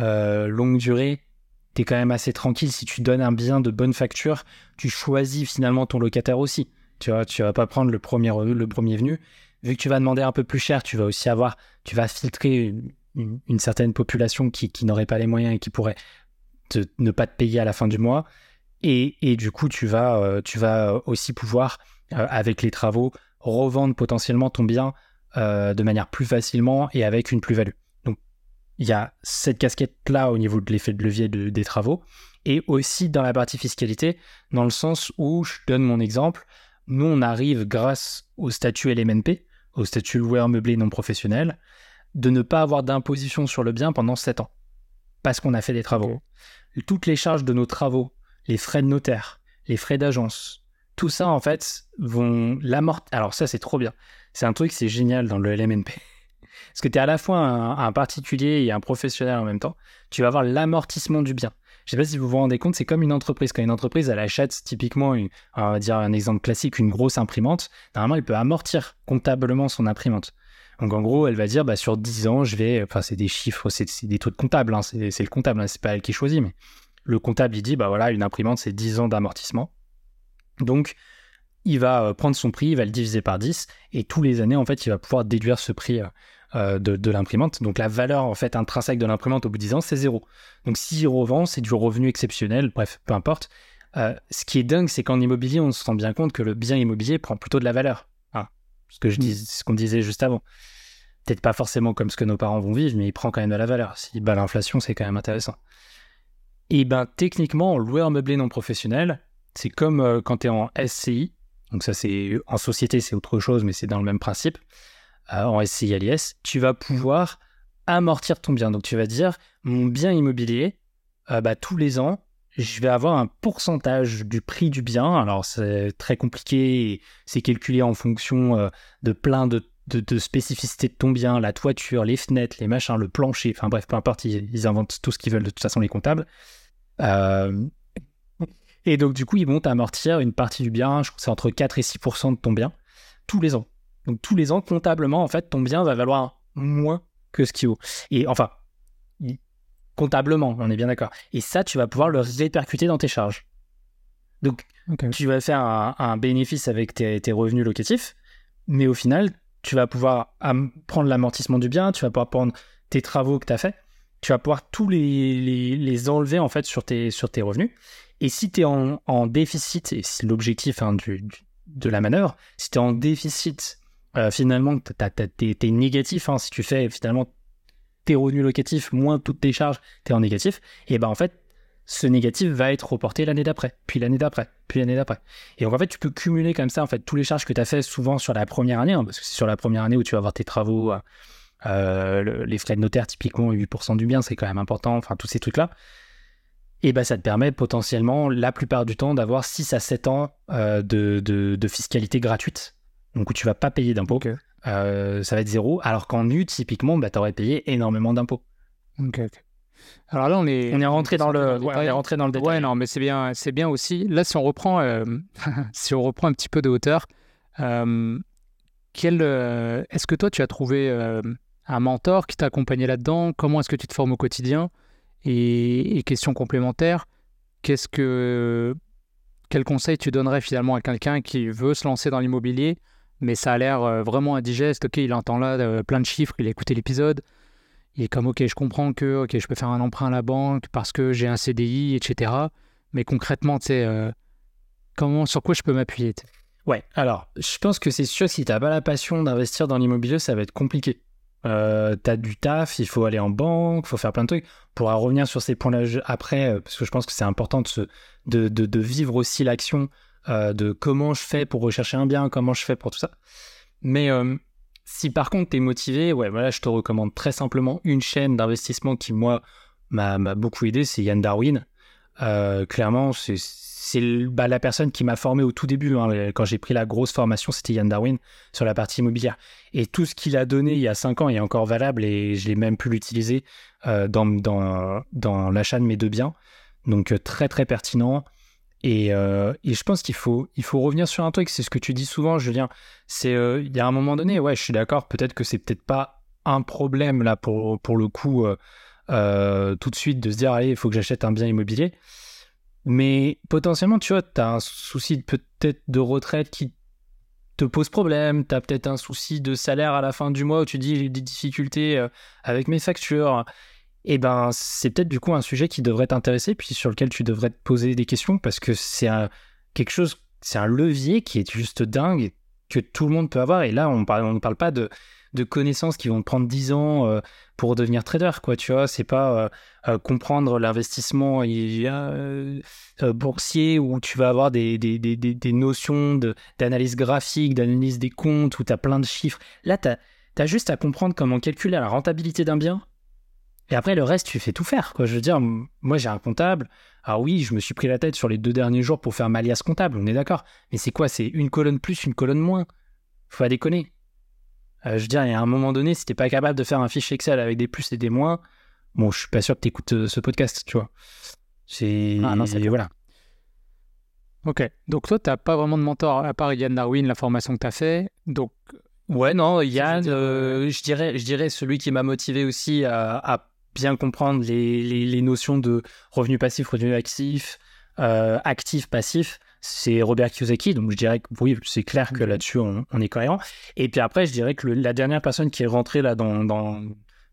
euh, longue durée, tu es quand même assez tranquille. Si tu donnes un bien de bonne facture, tu choisis finalement ton locataire aussi. Tu vois, tu vas pas prendre le premier, le premier venu. Vu que tu vas demander un peu plus cher, tu vas aussi avoir, tu vas filtrer une, certaine population qui, n'aurait pas les moyens et qui pourrait ne pas te payer à la fin du mois. Et, du coup, tu vas, euh, tu vas aussi pouvoir, euh, avec les travaux, revendre potentiellement ton bien euh, de manière plus facilement et avec une plus-value il y a cette casquette-là au niveau de l'effet de levier des travaux, et aussi dans la partie fiscalité, dans le sens où, je donne mon exemple, nous, on arrive grâce au statut LMNP, au statut loueur meublé non professionnel, de ne pas avoir d'imposition sur le bien pendant 7 ans, parce qu'on a fait des travaux. Toutes les charges de nos travaux, les frais de notaire, les frais d'agence, tout ça, en fait, vont l'amortir. Alors ça, c'est trop bien. C'est un truc, c'est génial dans le LMNP. Parce que tu es à la fois un, particulier et un professionnel en même temps. Tu vas avoir l'amortissement du bien. Je sais pas si vous vous rendez compte, c'est comme une entreprise. Quand une entreprise, achète typiquement, on va dire un exemple classique, une grosse imprimante, normalement, elle peut amortir comptablement son imprimante. Donc en gros, elle va dire, bah, sur 10 ans, je vais, enfin c'est des chiffres, c'est des trucs comptables, hein, c'est le comptable, hein, c'est pas elle qui choisit, mais le comptable, il dit, bah voilà, une imprimante, c'est 10 ans d'amortissement. Donc, il va euh, prendre son prix, il va le diviser par 10, et tous les années, en fait, il va pouvoir déduire ce prix euh, euh, de, l'imprimante. Donc la valeur en fait intrinsèque de l'imprimante au bout de 10 ans, c'est zéro. Donc s'il revend, c'est du revenu exceptionnel, bref, peu importe. ce qui est dingue, c'est qu'en immobilier, on se rend bien compte que le bien immobilier prend plutôt de la valeur. Hein, ce que je mm. dis, ce qu'on disait juste avant. Peut-être pas forcément comme ce que nos parents vont vivre, mais il prend quand même de la valeur. Si bat l'inflation, c'est quand même intéressant. Et ben techniquement, loueur meublé non professionnel, c'est comme quand tu es en SCI, donc ça, c'est en société, c'est autre chose, mais c'est dans le même principe. Euh, en SCI l'IS, tu vas pouvoir amortir ton bien. Donc tu vas dire, mon bien immobilier, euh, bah, tous les ans, je vais avoir un pourcentage du prix du bien. Alors c'est très compliqué, c'est calculé en fonction euh, de plein de, spécificités de ton bien, la toiture, les fenêtres, les machins, le plancher, enfin bref, peu importe, ils, inventent tout ce qu'ils veulent de toute façon les comptables. Et donc, du coup, ils vont amortir une partie du bien, je crois que c'est entre 4 et 6% de ton bien, tous les ans. Donc, tous les ans, comptablement, en fait, ton bien va valoir moins que ce qu'il vaut. Et enfin, comptablement, on est bien d'accord. Et ça, tu vas pouvoir le répercuter dans tes charges. Donc, tu vas faire un, bénéfice avec tes, revenus locatifs, mais au final, tu vas pouvoir prendre l'amortissement du bien, tu vas pouvoir prendre tes travaux que tu as fait, tu vas pouvoir tous les, les, enlever en fait sur tes, sur tes revenus. Et si tu es en, déficit, et c'est l'objectif hein, de la manœuvre, si tu es en déficit, euh, finalement, tu es, négatif, hein, si tu fais finalement tes revenus locatifs moins toutes tes charges, tu es en négatif, et ben en fait, ce négatif va être reporté l'année d'après, puis l'année d'après, puis l'année d'après. Et donc en fait, tu peux cumuler comme ça en fait tous les charges que tu as fait souvent sur la première année, hein, parce que c'est sur la première année où tu vas avoir tes travaux, euh, les frais de notaire typiquement 8% du bien, c'est quand même important, enfin tous ces trucs-là et ben ça te permet potentiellement, la plupart du temps, d'avoir 6 à 7 ans euh, de, fiscalité gratuite. Donc où tu vas pas payer d'impôts. Euh, ça va être zéro. Alors qu'en nu, typiquement, bah, tu aurais payé énormément d'impôts. Alors là, on est, on est rentré dans le, ouais, on est rentré dans le détail. Ouais, non, mais c'est bien, c'est bien aussi. Là, si on reprend, euh, (laughs) si on reprend un petit peu de hauteur, quel, est-ce que toi, tu as trouvé un mentor qui t'a accompagné là-dedans? Comment est-ce que tu te formes au quotidien? Et, question complémentaire, qu'est-ce que, quel conseil tu donnerais finalement à quelqu'un qui veut se lancer dans l'immobilier, mais ça a l'air euh, vraiment indigeste Ok, il entend là euh, plein de chiffres, il a écouté l'épisode, il est comme ok, je comprends que ok, je peux faire un emprunt à la banque parce que j'ai un CDI, etc. Mais concrètement, tu euh, comment, sur quoi je peux m'appuyer Ouais, alors je pense que c'est sûr si tu n'as pas la passion d'investir dans l'immobilier, ça va être compliqué. Euh, t'as du taf, il faut aller en banque, il faut faire plein de trucs. Pour revenir sur ces points-là après, parce que je pense que c'est important de, vivre aussi l'action euh, de comment je fais pour rechercher un bien, comment je fais pour tout ça. Mais si par contre tu es motivé, ouais, voilà, je te recommande très simplement une chaîne d'investissement qui, moi, m'a beaucoup aidé, c'est Yann Darwin. clairement, c'est bah, la personne qui m'a formé au tout début. Hein, quand j'ai pris la grosse formation, c'était Yann Darwin sur la partie immobilière. Et tout ce qu'il a donné il y a 5 ans est encore valable et je l'ai même pu l'utiliser euh, dans, dans, l'achat de mes deux biens. Donc euh, très très pertinent. Et, euh, et je pense qu'il faut, il faut revenir sur un truc, c'est ce que tu dis souvent, Julien. C'est il y a un moment donné, ouais, je suis d'accord, peut-être que c'est peut-être pas un problème là pour, pour le coup tout de suite de se dire, allez, il faut que j'achète un bien immobilier. Mais potentiellement, tu vois, tu as un souci peut-être de retraite qui te pose problème, tu as peut-être un souci de salaire à la fin du mois où tu dis j'ai des difficultés euh, avec mes factures. Eh ben, c'est peut-être du coup un sujet qui devrait t'intéresser, puis sur lequel tu devrais te poser des questions parce que c'est quelque chose, c'est un levier qui est juste dingue que tout le monde peut avoir. Et là, on ne parle, on parle pas de, de connaissances qui vont prendre 10 ans euh, pour devenir trader, quoi, tu vois. C'est pas euh, euh, comprendre l'investissement boursier où tu vas avoir des, des, des, des notions d'analyse graphique, d'analyse des comptes, où tu as plein de chiffres. Là, tu as, juste à comprendre comment calculer la rentabilité d'un bien. Et après, le reste, tu fais tout faire, quoi. Je veux dire, moi, j'ai un comptable. Alors oui, je me suis pris la tête sur les deux derniers jours pour faire ma liasse comptable, on est d'accord. Mais c'est quoi? C'est une colonne plus, une colonne moins faut pas déconner. Euh, je veux dire, il y a un moment donné, si t'es pas capable de faire un fichier Excel avec des plus et des moins, bon, je suis pas sûr que t'écoutes euh, ce podcast, tu vois. C'est. Ah non, c'est voilà. Ok. Donc toi, t'as pas vraiment de mentor à part Yann Darwin, la formation que t'as fait. Donc. Ouais, non, Yann, euh, je dirais, je dirais celui qui m'a motivé aussi à, bien comprendre les, les, notions de revenu passif, revenu actif, actif, passif c'est Robert Kiyosaki. Donc je dirais que oui, c'est clair que là-dessus on, est cohérent. Et puis après, je dirais que la dernière personne qui est rentrée là dans,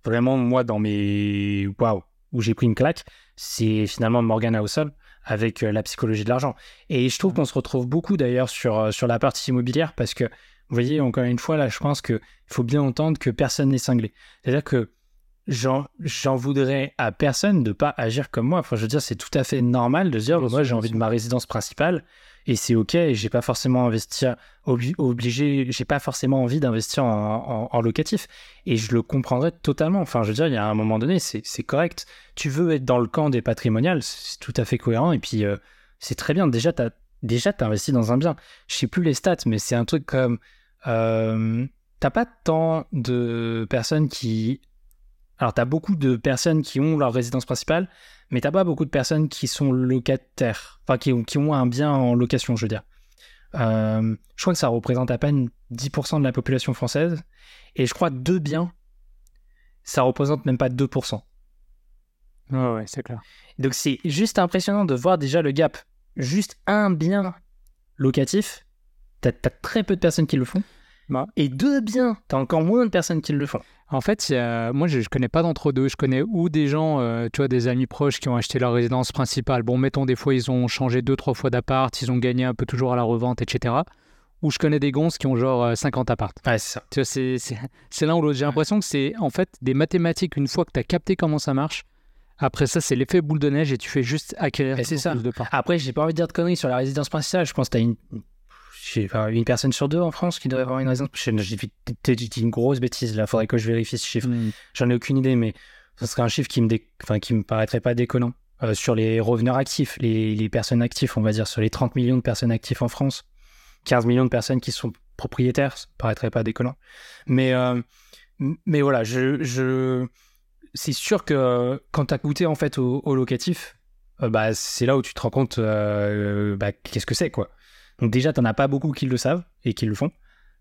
vraiment moi dans mes waouh où j'ai pris une claque, c'est finalement Morgan Housel avec euh, la psychologie de l'argent. Et je trouve qu'on se retrouve beaucoup d'ailleurs sur, euh, sur la partie immobilière parce que vous voyez, encore une fois, là, je pense qu'il faut bien entendre que personne n'est cinglé. C'est-à-dire que j'en voudrais à personne de pas agir comme moi. Enfin, je veux dire, c'est tout à fait normal de se dire, moi, j'ai envie de ma résidence principale et c'est ok. Et j'ai pas forcément investir obligé, j'ai pas forcément envie d'investir en, locatif. Et je le comprendrais totalement. Enfin, je veux dire, il y a un moment donné, c'est correct. Tu veux être dans le camp des patrimoniales, c'est tout à fait cohérent. Et puis, euh, c'est très bien. Déjà, t'as déjà as investi dans un bien. Je sais plus les stats, mais c'est un truc comme euh, t'as pas tant de personnes qui alors, tu as beaucoup de personnes qui ont leur résidence principale, mais tu pas beaucoup de personnes qui sont locataires, enfin, qui, qui ont un bien en location, je veux dire. Euh, je crois que ça représente à peine 10% de la population française, et je crois deux biens, ça représente même pas 2%. Ouais, ouais, c'est clair. Donc, c'est juste impressionnant de voir déjà le gap. Juste un bien locatif, tu as, très peu de personnes qui le font. Bah. Et deux biens, tu as encore moins de personnes qui le font. En fait, moi, je ne connais pas d'entre-deux. Je connais ou des gens, euh, tu vois, des amis proches qui ont acheté leur résidence principale. Bon, mettons, des fois, ils ont changé deux, trois fois d'appart, ils ont gagné un peu toujours à la revente, etc. Ou je connais des gonzes qui ont genre 50 euh, apparts. Ouais, c'est ça. Tu vois, c'est l'un ou l'autre. J'ai l'impression que c'est en fait des mathématiques. Une fois que tu as capté comment ça marche, après ça, c'est l'effet boule de neige et tu fais juste acquérir c'est ça. de parts. Après, j'ai pas envie de dire de conneries sur la résidence principale. Je pense que tu as une une personne sur deux en France qui devrait avoir une résidence. J'ai dit une grosse bêtise là, faudrait que je vérifie ce chiffre. Mm. J'en ai aucune idée, mais ce serait un chiffre qui me, enfin, qui me paraîtrait pas déconnant. Euh, sur les reveneurs actifs, les, les, personnes actives, on va dire, sur les 30 millions de personnes actives en France, 15 millions de personnes qui sont propriétaires, ça paraîtrait pas déconnant. Mais, euh, mais voilà, je, je... c'est sûr que quand tu as goûté en fait au, locatif, euh, bah, c'est là où tu te rends compte bah, qu'est-ce que c'est, quoi. Donc déjà, tu n'en as pas beaucoup qui le savent et qui le font.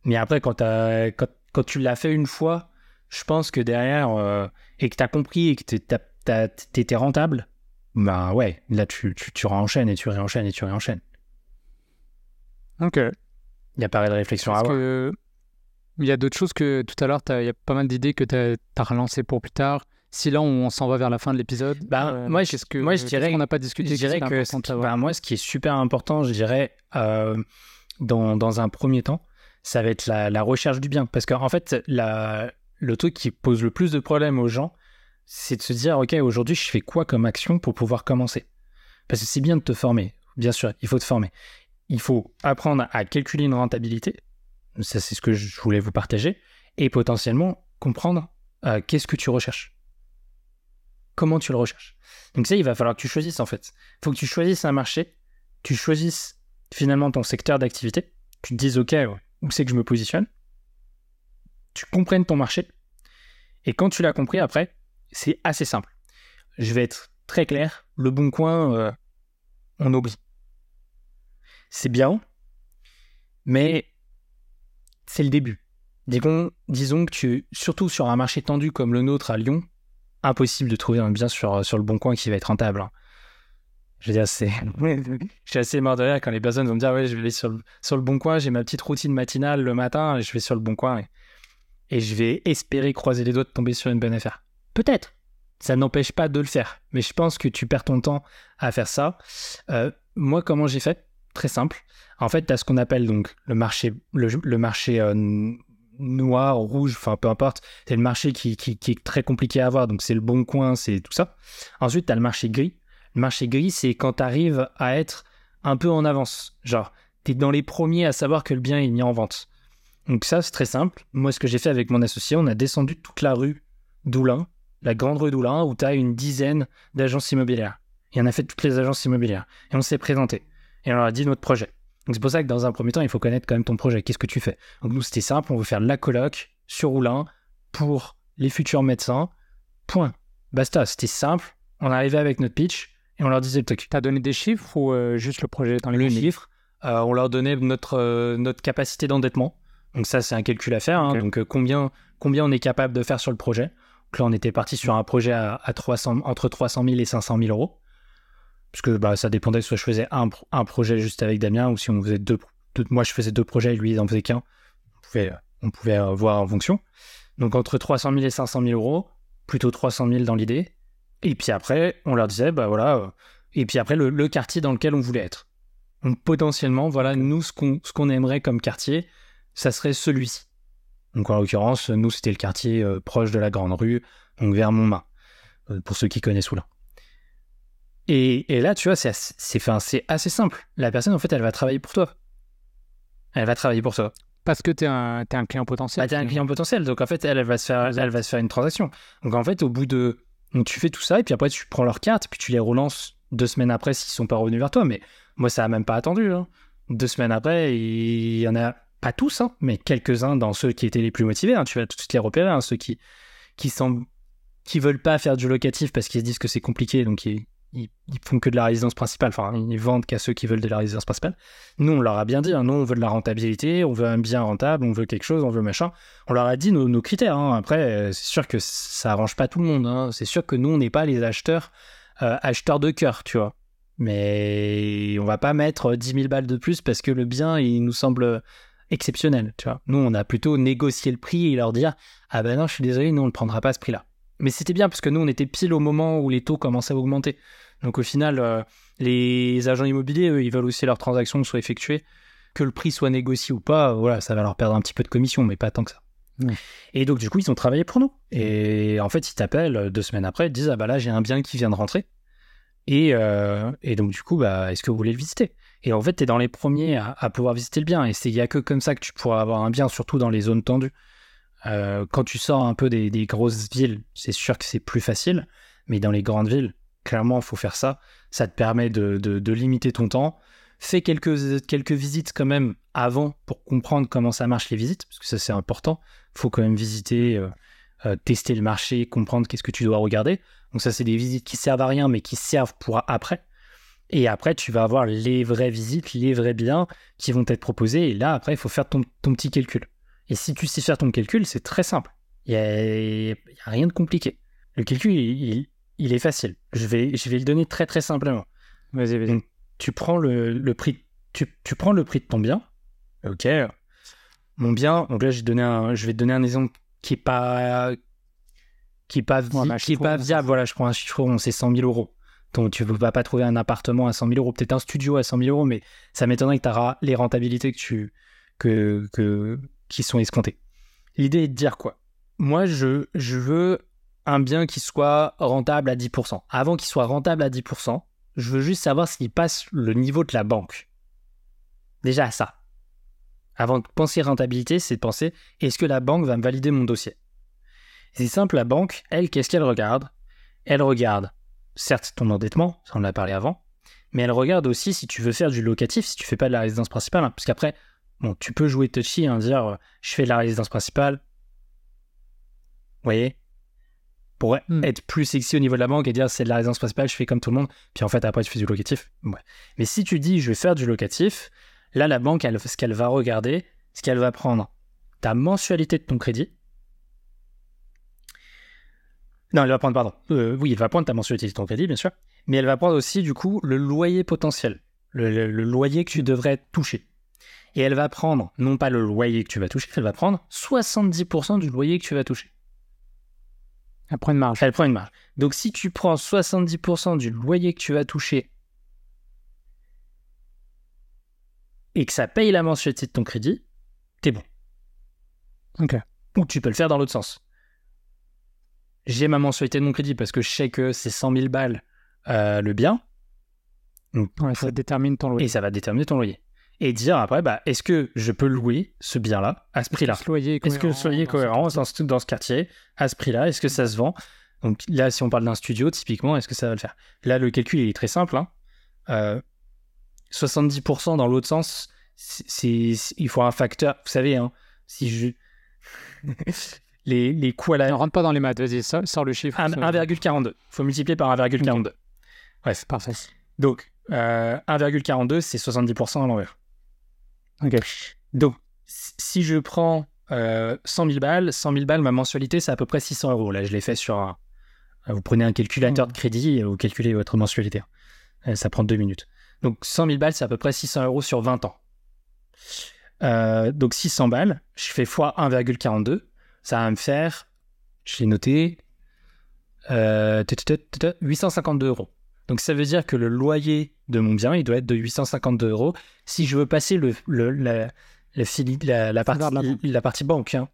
Mais après, quand, quand, quand tu l'as fait une fois, je pense que derrière, euh, et que tu as compris et que tu étais rentable, bah ouais, là, tu, tu, tu réenchaînes et tu réenchaînes et tu réenchaînes. Ok. Il y a pas de réflexion à avoir. Que... Il y a d'autres choses que tout à l'heure, il y a pas mal d'idées que tu as, as relancées pour plus tard si là on s'en va vers la fin de l'épisode bah, euh, moi, ce que, moi je dirais qu'on n'a pas discuté je dirais que bah, moi ce qui est super important je dirais euh, dans, dans, un premier temps ça va être la, recherche du bien. Parce qu'en en fait la, le truc qui pose le plus de problèmes aux gens c'est de se dire ok aujourd'hui je fais quoi comme action pour pouvoir commencer? Parce que c'est bien de te former bien sûr il faut te former. Il faut apprendre à calculer une rentabilité ça c'est ce que je voulais vous partager et potentiellement comprendre euh, qu'est-ce que tu recherches comment tu le recherches. Donc ça, il va falloir que tu choisisses en fait. Il faut que tu choisisses un marché, tu choisisses finalement ton secteur d'activité, tu te dises ok, où c'est que je me positionne, tu comprennes ton marché, et quand tu l'as compris après, c'est assez simple. Je vais être très clair, le bon coin, euh, on oublie. C'est bien, mais c'est le début. Disons, disons que tu, surtout sur un marché tendu comme le nôtre à Lyon, impossible de trouver un bien sur, sur le bon coin qui va être rentable. Hein. Je veux dire, c'est. (laughs) (laughs) je suis assez mort de rire quand les personnes vont me dire Ouais, je vais aller sur le, sur le bon coin, j'ai ma petite routine matinale le matin, et je vais sur le bon coin et, et je vais espérer croiser les doigts de tomber sur une bonne affaire. Peut-être. Ça n'empêche pas de le faire. Mais je pense que tu perds ton temps à faire ça. Euh, moi, comment j'ai fait? Très simple. En fait, tu as ce qu'on appelle donc le marché, le, marché euh, noir, rouge, enfin peu importe. C'est le marché qui, est très compliqué à avoir, donc c'est le bon coin, c'est tout ça. Ensuite, tu as le marché gris. Le marché gris, c'est quand tu arrives à être un peu en avance. Genre, tu es dans les premiers à savoir que le bien est mis en vente. Donc ça, c'est très simple. Moi, ce que j'ai fait avec mon associé, on a descendu toute la rue d'Oulin, la grande rue d'Oulin, où tu as une dizaine d'agences immobilières. Et on a fait toutes les agences immobilières. Et on s'est présenté. Et on leur a dit notre projet. Donc c'est pour ça que dans un premier temps, il faut connaître quand même ton projet. Qu'est-ce que tu fais? Donc nous, c'était simple, on veut faire la coloc sur Oulin pour les futurs médecins. Point. Basta, c'était simple. On arrivait avec notre pitch et on leur disait le truc. T'as donné des chiffres ou euh, juste le projet dans les Le chiffre, euh, on leur donnait notre, euh, notre capacité d'endettement. Donc ça, c'est un calcul à faire. Hein. Donc combien, combien on est capable de faire sur le projet? Donc là, on était parti sur un projet à, à 300, entre 300 000 et 500 000 euros. Parce que bah, ça dépendait, soit je faisais un, pro- un projet juste avec Damien, ou si on faisait deux, deux- moi je faisais deux projets, lui il en faisait qu'un. On pouvait, on pouvait euh, voir en fonction. Donc entre 300 000 et 500 000 euros, plutôt 300 000 dans l'idée. Et puis après, on leur disait, bah voilà, euh, et puis après le, le quartier dans lequel on voulait être. Donc potentiellement, voilà, nous, ce qu'on ce qu'on aimerait comme quartier, ça serait celui-ci. Donc en l'occurrence, nous, c'était le quartier euh, proche de la Grande Rue, donc vers Montmain, euh, pour ceux qui connaissent Oulin. Et, et là, tu vois, c'est assez, c'est, simple. La personne, en fait, elle va travailler pour toi. Elle va travailler pour toi. Parce que t'es un, client potentiel. Bah, t'es un client potentiel, donc en fait, elle, elle va se faire, elle va se faire une transaction. Donc en fait, au bout de, donc tu fais tout ça et puis après tu prends leurs cartes, puis tu les relances deux semaines après s'ils sont pas revenus vers toi. Mais moi, ça a même pas attendu. hein. Deux semaines après, il y en a pas tous, hein, mais quelques-uns dans ceux qui étaient les plus motivés. hein. Tu vas tout de suite les repérer, hein, ceux qui qui veulent pas faire du locatif parce qu'ils se disent que c'est compliqué, donc ils, ils, ils font que de la résidence principale. Enfin, ils vendent qu'à ceux qui veulent de la résidence principale. Nous, on leur a bien dit, hein, nous, on veut de la rentabilité, on veut un bien rentable, on veut quelque chose, on veut machin. On leur a dit nos, critères. hein. Après, euh, c'est sûr que ça arrange pas tout le monde. hein. C'est sûr que nous, on n'est pas les acheteurs, euh, acheteurs de cœur, tu vois. Mais on va pas mettre 10 000 balles de plus parce que le bien, il nous semble exceptionnel, tu vois. Nous, on a plutôt négocié le prix et leur dire, ah ben non, je suis désolé, nous, on ne prendra pas à ce prix-là. Mais c'était bien parce que nous, on était pile au moment où les taux commençaient à augmenter. Donc au final, euh, les agents immobiliers, eux, ils veulent aussi leurs transactions soient effectuées. Que le prix soit négocié ou pas, voilà, ça va leur perdre un petit peu de commission, mais pas tant que ça. Et donc du coup, ils ont travaillé pour nous. Et en fait, ils t'appellent euh, deux semaines après, ils te disent, ah bah là, j'ai un bien qui vient de rentrer. Et, euh, et donc du coup, bah, est-ce que vous voulez le visiter? Et en fait, tu es dans les premiers à, à pouvoir visiter le bien. Et c'est il y a que comme ça que tu pourras avoir un bien, surtout dans les zones tendues. Euh, quand tu sors un peu des, grosses villes, c'est sûr que c'est plus facile. Mais dans les grandes villes, clairement, il faut faire ça. Ça te permet de, limiter ton temps. Fais quelques, quelques visites quand même avant pour comprendre comment ça marche les visites, parce que ça c'est important. Il faut quand même visiter, euh, euh, tester le marché, comprendre qu'est-ce que tu dois regarder. Donc ça c'est des visites qui servent à rien, mais qui servent pour après. Et après, tu vas avoir les vraies visites, les vrais biens qui vont être proposés. Et là, après, il faut faire ton petit calcul. Et si tu sais faire ton calcul, c'est très simple. Il n'y a, rien de compliqué. Le calcul, il, est facile. Je vais, je vais le donner très très simplement. Vas-y, vas-y. Donc, tu prends le, le prix, tu, tu prends le prix de ton bien. Ok. Mon bien. Donc là, j'ai donné un, je vais te donner un exemple qui est pas, qui est pas, vi- Ouais, bah, qui est pas rond, viable. Voilà, je prends un chiffre rond, c'est 100 000 euros. Donc tu ne vas pas trouver un appartement à 100 000 euros, peut-être un studio à 100 000 euros, mais ça m'étonnerait que tu auras les rentabilités que tu, que, que, qui sont escomptées. L'idée est de dire quoi? Moi, je, je veux un bien qui soit rentable à 10%. Avant qu'il soit rentable à 10%, je veux juste savoir s'il passe le niveau de la banque. Déjà ça. Avant de penser rentabilité, c'est de penser est-ce que la banque va me valider mon dossier? C'est simple, la banque, elle, qu'est-ce qu'elle regarde? Elle regarde, certes, ton endettement, ça on en a parlé avant, mais elle regarde aussi si tu veux faire du locatif, si tu fais pas de la résidence principale, hein, parce qu'après, bon, tu peux jouer touchy, hein, dire euh, je fais de la résidence principale, vous voyez? Pour Hmm. être plus sexy au niveau de la banque et dire c'est de la résidence principale, je fais comme tout le monde, puis en fait après tu fais du locatif. Ouais. Mais si tu dis je vais faire du locatif, là la banque, elle, ce qu'elle va regarder, ce qu'elle va prendre, ta mensualité de ton crédit. Non, elle va prendre, pardon. Euh, oui, elle va prendre ta mensualité de ton crédit, bien sûr. Mais elle va prendre aussi, du coup, le loyer potentiel. Le, le- le loyer que tu devrais toucher. Et elle va prendre, non pas le loyer que tu vas toucher, elle va prendre 70% du loyer que tu vas toucher. Elle prend une marge. Elle prend une marge. Donc si tu prends 70% du loyer que tu vas toucher et que ça paye la mensualité de ton crédit, t'es bon. Ok. Ou tu peux le faire dans l'autre sens. J'ai ma mensualité de mon crédit parce que je sais que c'est 100 000 balles euh, le bien. Donc, Ouais, ça détermine ton loyer. Et ça va déterminer ton loyer. Et dire après, bah, est-ce que je peux louer ce bien-là à ce prix-là? Est-ce que le loyer est dans ce cohérent dans ce, dans ce quartier, à ce prix-là? Est-ce que ça se vend? Donc là, si on parle d'un studio, typiquement, est-ce que ça va le faire? Là, le calcul il est très simple. hein. Euh, 70% dans l'autre sens, c'est, il faut un facteur. Vous savez, hein, si je. (laughs) les, les coûts à la. Ne rentre pas dans les maths, vas-y, sors, le chiffre. Un- Ça- 1,42. Il faut multiplier par 1,42. Bref. Parfait. Donc, euh, 1,42, c'est 70% à l'envers. Donc, si je prends euh, 100 000 balles, 100 000 balles, ma mensualité, c'est à peu près 600 euros. Là, je l'ai fait sur un. euh, Vous prenez un calculateur de crédit et vous calculez votre mensualité. Euh, Ça prend deux minutes. Donc, 100 000 balles, c'est à peu près 600 euros sur 20 ans. Euh, donc, 600 balles, je fais fois 1,42. Ça va me faire, je l'ai noté, euh, tut, tut, tut, tut, 852 euros. Donc, ça veut dire que le loyer de mon bien, il doit être de 852 euros. Si je veux passer le, le- la, la, fili- la, la partie, la banque. la partie banque. hein.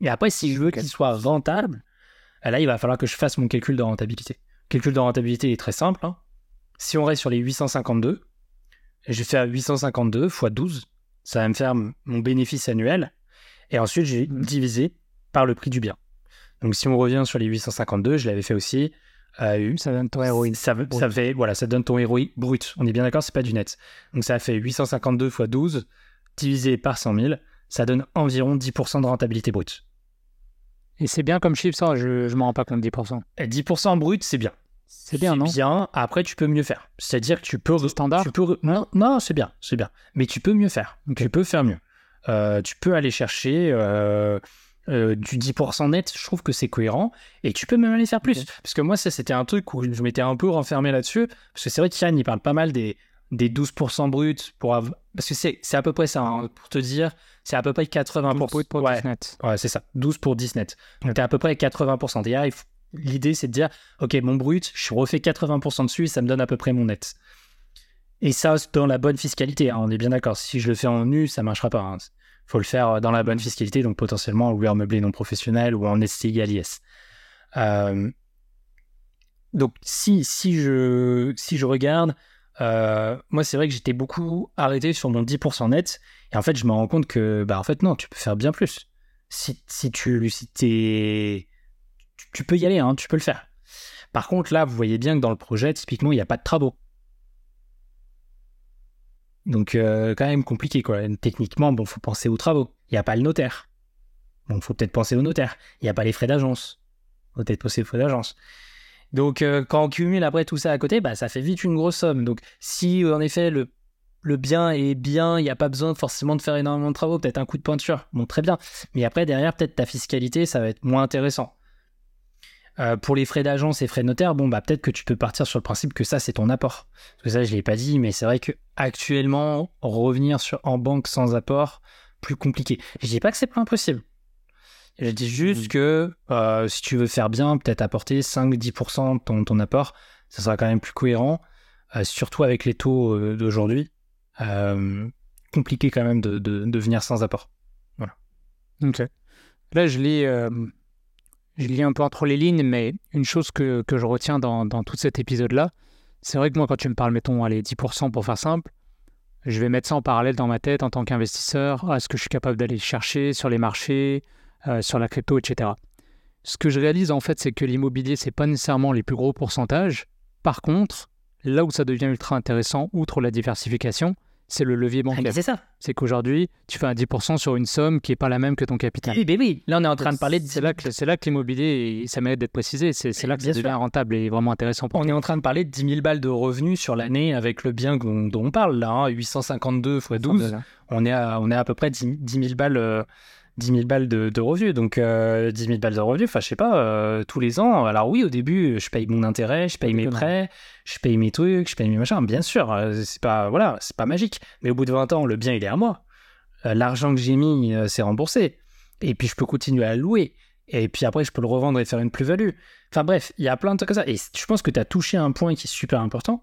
Et après, si je veux qu'il soit rentable, ah là, il va falloir que je fasse mon calcul de rentabilité. Le calcul de rentabilité est très simple. hein. Si on reste sur les 852, je vais faire 852 fois 12. Ça va me faire mon bénéfice annuel. Et ensuite, j'ai Mhm. divisé par le prix du bien. Donc, si on revient sur les 852, je l'avais fait aussi. Euh, Ça donne ton héroïne. ça, ça fait, voilà, ça donne ton héroïque brut. On est bien d'accord, c'est pas du net. Donc ça fait 852 fois 12 divisé par 100 000, ça donne environ 10% de rentabilité brute. Et c'est bien comme chiffre, ça, je, je m'en rends pas compte, 10%. Et 10% brut, c'est bien. C'est bien, non? bien. Après, tu peux mieux faire. C'est-à-dire que tu peux. C'est standard? tu peux re- Non, non c'est bien, c'est bien. Mais tu peux mieux faire. Tu peux faire mieux. Euh, tu peux aller chercher euh, euh, du 10% net. Je trouve que c'est cohérent. Et tu peux même aller faire plus. Parce que moi, ça, c'était un truc où je m'étais un peu renfermé là-dessus. Parce que c'est vrai qu'Yann, il parle pas mal des, des 12% bruts. Pour Parce que c'est c'est à peu près ça. hein, pour te dire, c'est à peu près 80%. Pour, pour ouais, net. Ouais, c'est ça. 12 pour 10 net. Donc, t'es à peu près à 80%. Derrière, il faut- l'idée, c'est de dire, OK, mon brut, je refais 80% dessus et ça me donne à peu près mon net. Et ça, dans la bonne fiscalité. hein, on est bien d'accord. Si je le fais en nu, ça marchera pas. Il faut le faire dans la bonne fiscalité, donc potentiellement en loueur meublé non professionnel ou en SCI à l'IS. Euh, donc, si, si, je, si je regarde, euh, moi, c'est vrai que j'étais beaucoup arrêté sur mon 10% net. Et en fait, je me rends compte que, bah, en fait, non, tu peux faire bien plus. Si, si tu si tu, tu peux y aller, hein, tu peux le faire. Par contre, là, vous voyez bien que dans le projet, typiquement, il n'y a pas de travaux. Donc, euh, quand même compliqué, quoi. Techniquement, bon, faut penser aux travaux. Il n'y a pas le notaire. Bon, faut peut-être penser au notaire. Il n'y a pas les frais d'agence. Faut peut-être penser aux frais d'agence. Donc, euh, quand on cumule après tout ça à côté, bah, ça fait vite une grosse somme. Donc, si en effet le, le bien est bien, il n'y a pas besoin forcément de faire énormément de travaux, peut-être un coup de peinture, bon, très bien. Mais après, derrière, peut-être ta fiscalité, ça va être moins intéressant. Euh, pour les frais d'agence et frais de notaire, bon, bah, peut-être que tu peux partir sur le principe que ça, c'est ton apport. Parce que ça, je ne l'ai pas dit, mais c'est vrai que actuellement, revenir sur, en banque sans apport, plus compliqué. Je dis pas que c'est pas impossible. Je dis juste Mhm. que euh, si tu veux faire bien, peut-être apporter 5-10% de ton, ton apport, ça sera quand même plus cohérent, euh, surtout avec les taux d'aujourd'hui. Compliqué quand même de, de, de venir sans apport. Ok. Là, je lis, je lis un peu entre les lignes, mais une chose que, je retiens dans, dans tout cet épisode-là, c'est vrai que moi, quand tu me parles, mettons, allez, 10% pour faire simple, je vais mettre ça en parallèle dans ma tête en tant qu'investisseur, à ce que je suis capable d'aller chercher sur les marchés, euh, sur la crypto, etc. Ce que je réalise, en fait, c'est que l'immobilier, c'est pas nécessairement les plus gros pourcentages. Par contre, là où ça devient ultra intéressant, outre la diversification, c'est le levier Ah, bancaire. c'est ça. C'est qu'aujourd'hui, tu fais un 10% sur une somme qui n'est pas la même que ton capital. Oui, mais oui, là on est en train de parler de C'est là que, c'est là que l'immobilier, ça mérite d'être précisé, c'est là que ça Bien devient sûr. rentable et vraiment intéressant pour On est en train de parler de 10 000 balles de revenus sur l'année avec le bien dont, dont on parle là, hein, 852 x 12. on est à, on est à peu près 10, 10 000 balles, euh, 10 000 balles de, de revenus. Donc, euh, 10 000 balles de revenus, enfin, je sais pas, euh, tous les ans. Alors, oui, au début, je paye mon intérêt, je paye mes prêts, je paye mes trucs, je paye mes machins. Bien sûr, euh, c'est pas, voilà, c'est pas magique. Mais au bout de 20 ans, le bien, il est à moi. Euh, L'argent que j'ai mis, euh, c'est remboursé. Et puis, je peux continuer à le louer. Et puis après, je peux le revendre et faire une plus-value. Enfin bref, il y a plein de trucs comme ça. Et je pense que tu as touché un point qui est super important.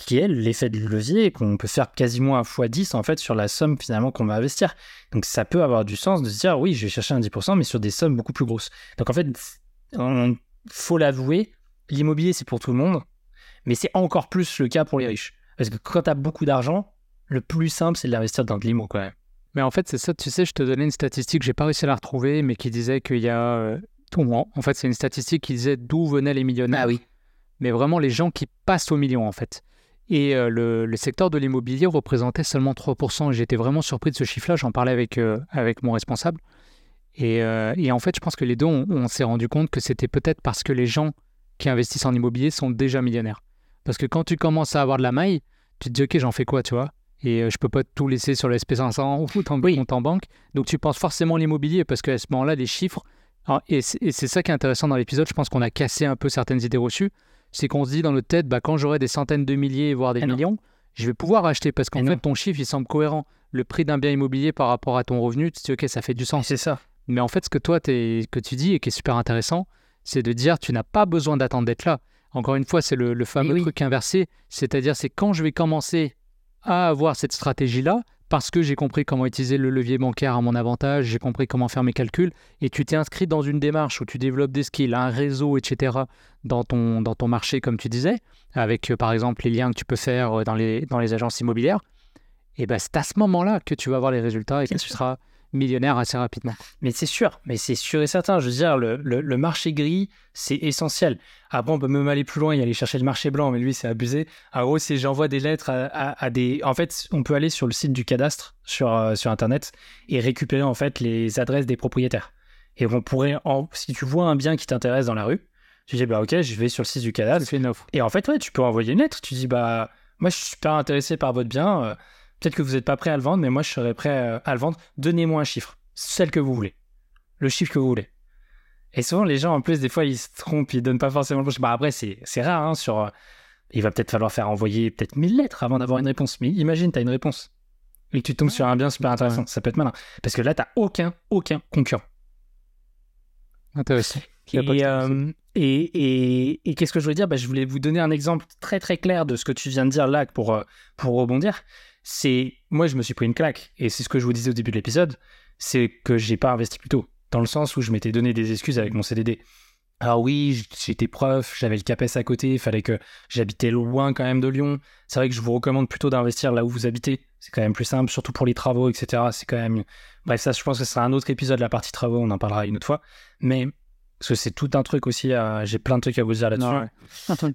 Qui est l'effet de levier qu'on peut faire quasiment un fois 10 en fait sur la somme finalement qu'on va investir. Donc ça peut avoir du sens de se dire oui, je vais chercher un 10% mais sur des sommes beaucoup plus grosses. Donc en fait, il faut l'avouer, l'immobilier c'est pour tout le monde, mais c'est encore plus le cas pour les riches. Parce que quand tu as beaucoup d'argent, le plus simple c'est de l'investir dans de l'immo quand même. Mais en fait, c'est ça, tu sais, je te donnais une statistique, j'ai pas réussi à la retrouver, mais qui disait qu'il y a euh, tout le monde. En fait, c'est une statistique qui disait d'où venaient les millionnaires. Ah oui. Mais vraiment les gens qui passent au million, en fait. Et euh, le, secteur de l'immobilier représentait seulement 3%. J'étais vraiment surpris de ce chiffre-là. J'en parlais avec, euh, avec mon responsable. Et, et, en fait, je pense que les deux, on, s'est rendu compte que c'était peut-être parce que les gens qui investissent en immobilier sont déjà millionnaires. Parce que quand tu commences à avoir de la maille, tu te dis, OK, j'en fais quoi, tu vois? Et euh, je peux pas tout laisser sur le SP500 (laughs) ou ton compte en banque. Donc tu penses forcément à l'immobilier parce qu'à ce moment-là, les chiffres. et c'est ça qui est intéressant dans l'épisode. Je pense qu'on a cassé un peu certaines idées reçues. C'est qu'on se dit dans notre tête, bah, quand j'aurai des centaines de milliers, voire des millions, je vais pouvoir acheter parce qu'en fait, ton chiffre, il semble cohérent. Le prix d'un bien immobilier par rapport à ton revenu, tu te dis, OK, ça fait du sens. C'est ça. Mais en fait, ce que toi, es, que tu dis et qui est super intéressant, c'est de dire, tu n'as pas besoin d'attendre d'être là. Encore une fois, c'est le, fameux truc inversé. C'est-à-dire, c'est quand je vais commencer à avoir cette stratégie-là parce que j'ai compris comment utiliser le levier bancaire à mon avantage, j'ai compris comment faire mes calculs, et tu t'es inscrit dans une démarche où tu développes des skills, un réseau, etc., dans ton, dans ton marché, comme tu disais, avec euh, par exemple les liens que tu peux faire euh, dans les, dans les agences immobilières, et ben c'est à ce moment-là que tu vas voir les résultats et que tu seras millionnaire assez rapidement. Mais c'est sûr, mais c'est sûr et certain. Je veux dire, le, le, marché gris, c'est essentiel. Après, on peut même aller plus loin et aller chercher le marché blanc, mais lui, c'est abusé. En gros, c'est j'envoie des lettres à, à, des. En fait, on peut aller sur le site du cadastre sur, euh, sur Internet et récupérer en fait les adresses des propriétaires. Et on pourrait, en... si tu vois un bien qui t'intéresse dans la rue, tu dis bah ok, je vais sur le site du cadastre. une offre. Et en fait, ouais, tu peux envoyer une lettre. Tu dis bah moi, je suis super intéressé par votre bien. Euh, Peut-être que vous n'êtes pas prêt à le vendre, mais moi je serais prêt euh, à le vendre. Donnez-moi un chiffre, celle que vous voulez, le chiffre que vous voulez. Et souvent les gens en plus des fois ils se trompent, ils donnent pas forcément le chiffre. Bah après c'est rare hein, sur. Euh, il va peut-être falloir faire envoyer peut-être 1000 lettres avant d'avoir une réponse. Mais imagine, tu as une réponse et que tu tombes sur un bien super intéressant. Ça peut être malin. Parce que là, tu aucun, aucun concurrent. Intéressant. Euh, et, et, et, qu'est-ce que je voulais dire? Bah, Je voulais vous donner un exemple très très clair de ce que tu viens de dire là pour, pour rebondir c'est moi je me suis pris une claque et c'est ce que je vous disais au début de l'épisode, c'est que j'ai pas investi plus tôt dans le sens où je m'étais donné des excuses avec mon CDD. Alors oui, j'étais prof, j'avais le CAPES à côté, il fallait que j'habitais loin quand même de Lyon. C'est vrai que je vous recommande plutôt d'investir là où vous habitez. C'est quand même plus simple, surtout pour les travaux, etc. C'est quand même... Bref, ça, je pense que ce sera un autre épisode, la partie travaux, on en parlera une autre fois. Mais parce que c'est tout un truc aussi, j'ai plein de trucs à vous dire là-dessus.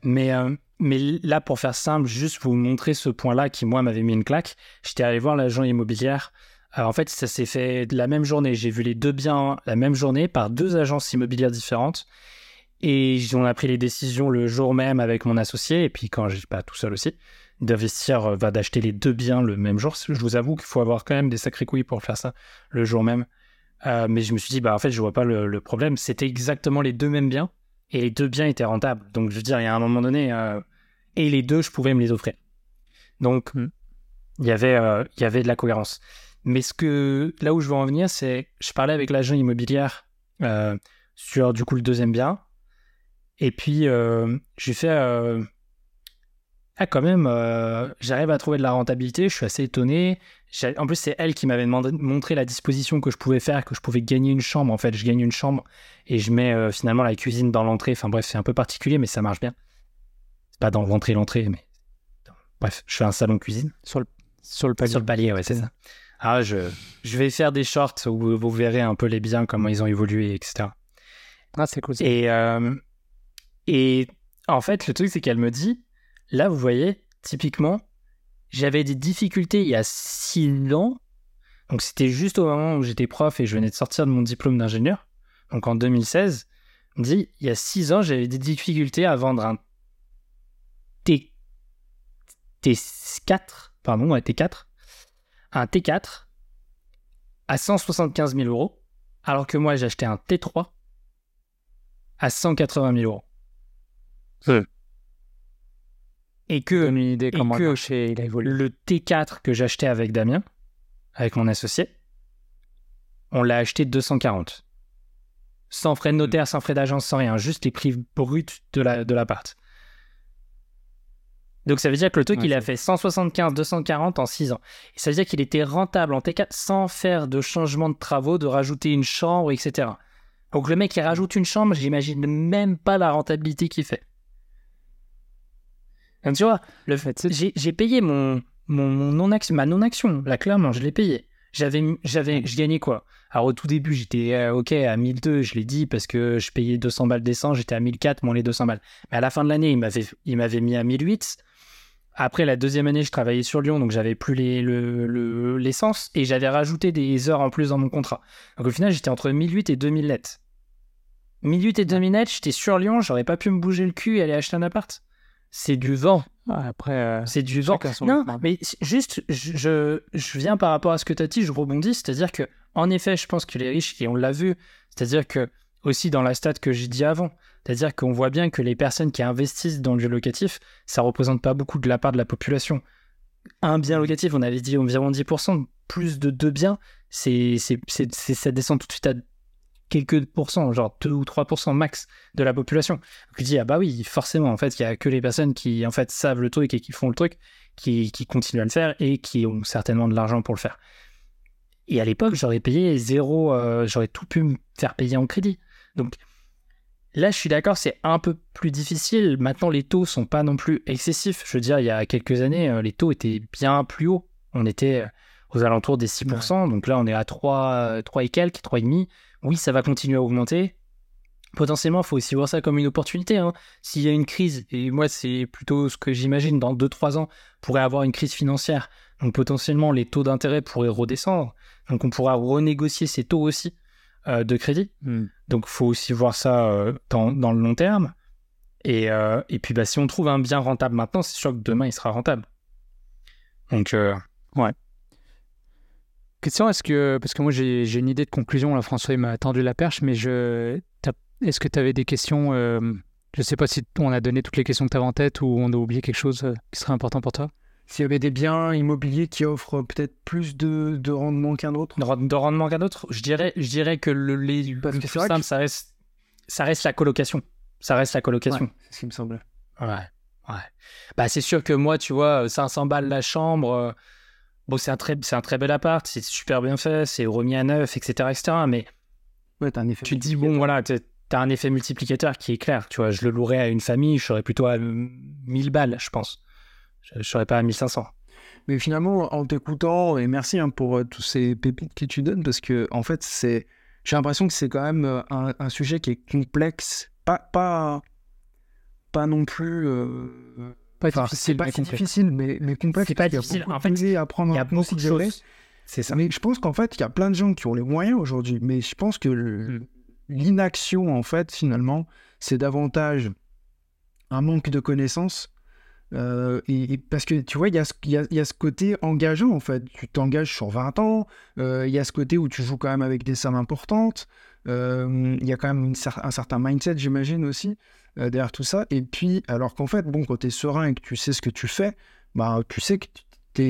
Mais, euh, mais là, pour faire simple, juste vous montrer ce point-là qui, moi, m'avait mis une claque. J'étais allé voir l'agent immobilière. Alors, en fait, ça s'est fait la même journée. J'ai vu les deux biens la même journée par deux agences immobilières différentes. Et on a pris les décisions le jour même avec mon associé. Et puis, quand j'ai pas tout seul aussi, d'investir, euh, va d'acheter les deux biens le même jour. Je vous avoue qu'il faut avoir quand même des sacrés couilles pour faire ça le jour même. Euh, mais je me suis dit, bah, en fait, je vois pas le, problème. C'était exactement les deux mêmes biens et les deux biens étaient rentables. Donc, je veux dire, il y a un moment donné, euh, et les deux, je pouvais me les offrir. Donc, hmm. il y avait, euh, il y avait de la cohérence. Mais ce que, là où je veux en venir, c'est, je parlais avec l'agent immobilière sur, du coup, le deuxième bien. Et puis, j'ai fait, ah, quand même, j'arrive à trouver de la rentabilité, je suis assez étonné. En plus, c'est elle qui m'avait montré la disposition que je pouvais faire, que je pouvais gagner une chambre. En fait, je gagne une chambre et je mets euh, finalement la cuisine dans l'entrée. Enfin bref, c'est un peu particulier, mais ça marche bien. C'est pas dans l'entrée, l'entrée, mais bref, je fais un salon cuisine. Sur le, sur le palier. Sur le palier, ouais, c'est ça. Ah, je, je vais faire des shorts où vous verrez un peu les biens, comment ils ont évolué, etc. Ah, c'est cool. Et, euh, et en fait, le truc, c'est qu'elle me dit, là, vous voyez, typiquement, j'avais des difficultés il y a six ans. Donc c'était juste au moment où j'étais prof et je venais de sortir de mon diplôme d'ingénieur. Donc en 2016, on me dit, il y a six ans, j'avais des difficultés à vendre un T... T4, pardon, un T4, un T4 à 175 000 euros, alors que moi j'ai acheté un T3 à 180 000 euros et que, une idée comment il a évolué. le T4 que j'achetais avec Damien, avec mon associé, on l'a acheté 240. Sans frais de notaire, sans frais d'agence, sans rien, juste les prix bruts de l'appart. La, de Donc ça veut dire que le truc, Ouais, il a fait 175, 240 en 6 ans. Et ça veut dire qu'il était rentable en T4 sans faire de changement de travaux, de rajouter une chambre, etc. Donc le mec, il rajoute une chambre, j'imagine même pas la rentabilité qu'il fait. Tu vois, le fait, j'ai j'ai payé mon, mon, mon non-action, ma non-action, là, clairement, je l'ai payé. J'avais, j'avais, je gagnais quoi? Alors au tout début, j'étais euh, ok à 1002, je l'ai dit parce que je payais 200 balles d'essence, j'étais à 1004, moins les 200 balles. Mais à la fin de l'année, il m'avait, il m'avait mis à 1008. Après la deuxième année, je travaillais sur Lyon, donc j'avais plus les, le, le- l'essence et j'avais rajouté des heures en plus dans mon contrat. Donc au final, j'étais entre 1008 et 2000 net. 1008 et 2000 net, j'étais sur Lyon, j'aurais pas pu me bouger le cul et aller acheter un appart. C'est du vent. Après, euh, C'est du vent. Non, mais juste, je, je, viens par rapport à ce que tu as dit, je rebondis, c'est-à-dire que, en effet, je pense que les riches, et on l'a vu, c'est-à-dire que, aussi dans la stat que j'ai dit avant, c'est-à-dire qu'on voit bien que les personnes qui investissent dans le locatif, ça représente pas beaucoup de la part de la population. Un bien locatif, on avait dit environ 10%, plus de deux biens, c'est, c'est- ça descend tout de suite à quelques pourcents, genre 2 ou 3% max de la population. Donc je dis, ah bah oui, forcément, en fait, il y a que les personnes qui, en fait, savent le truc et qui font le truc, qui, qui continuent à le faire et qui ont certainement de l'argent pour le faire. Et à l'époque, j'aurais payé zéro, euh, j'aurais tout pu me faire payer en crédit. Donc là, je suis d'accord, c'est un peu plus difficile. Maintenant, les taux sont pas non plus excessifs. Je veux dire, il y a quelques années, euh, les taux étaient bien plus hauts. On était euh, aux alentours des 6%, donc là, on est à 3, euh, 3 et quelques, 3,5. Oui, ça va continuer à augmenter. Potentiellement, il faut aussi voir ça comme une opportunité. hein. S'il y a une crise, et moi, c'est plutôt ce que j'imagine, dans 2-3 ans, pourrait avoir une crise financière. Donc potentiellement, les taux d'intérêt pourraient redescendre. Donc on pourra renégocier ces taux aussi euh, de crédit. Hmm. Donc faut aussi voir ça euh, dans, dans le long terme. Et, euh, et puis bah, si on trouve un bien rentable maintenant, c'est sûr que demain, il sera rentable. Donc euh, Question, est-ce que, parce que moi j'ai j'ai une idée de conclusion, là François il m'a tendu la perche, mais je, t'as- est-ce que tu avais des questions euh, Je sais pas si on a donné toutes les questions que tu avais en tête ou on a oublié quelque chose euh, qui serait important pour toi? S'il y avait des biens immobiliers qui offrent peut-être plus de, de rendement qu'un autre? de, ren- de rendement qu'un autre, je dirais, je dirais que le, les, Parce le que plus c'est vrai simple, que- ça reste, ça reste la colocation. Ça reste la colocation. Ouais, c'est ce qui me semblait. Ouais. ouais. Bah, c'est sûr que moi, tu vois, 500 balles la chambre, euh, bon, c'est un, très, un très bel appart, c'est super bien fait, c'est remis à neuf, etc. etc. mais Ouais, t'as un effet. tu te dis, bon, voilà, t'as t'as un effet multiplicateur qui est clair. Tu vois, je le louerais à une famille, je serais plutôt à euh, 1000 balles, je pense. Je ne serais pas à 1500. Mais finalement, en t'écoutant, et merci hein, pour euh, tous ces pépites que tu donnes, parce que en fait, c'est, j'ai l'impression que c'est quand même euh, un, un sujet qui est complexe, pas, pas, pas non plus. euh, Pas enfin, difficile, c'est pas mais difficile, mais, mais complexe. C'est pas difficile. En fait, à prendre Il y a en beaucoup de choses. C'est ça. Mais je pense qu'en fait, il y a plein de gens qui ont les moyens aujourd'hui, mais je pense que le- Mm. l'inaction, en fait, finalement, c'est davantage un manque de connaissances. euh, et, et parce que tu vois, il y, a ce- il y a- il y a ce côté engageant, en fait. Tu t'engages sur 20 ans, euh, il y a ce côté où tu joues quand même avec des sommes importantes. euh, Il y a quand même une cer- un certain mindset, j'imagine, aussi, euh, derrière tout ça. Et puis, alors qu'en fait, bon, quand tu es serein et que tu sais ce que tu fais, bah, tu sais que tu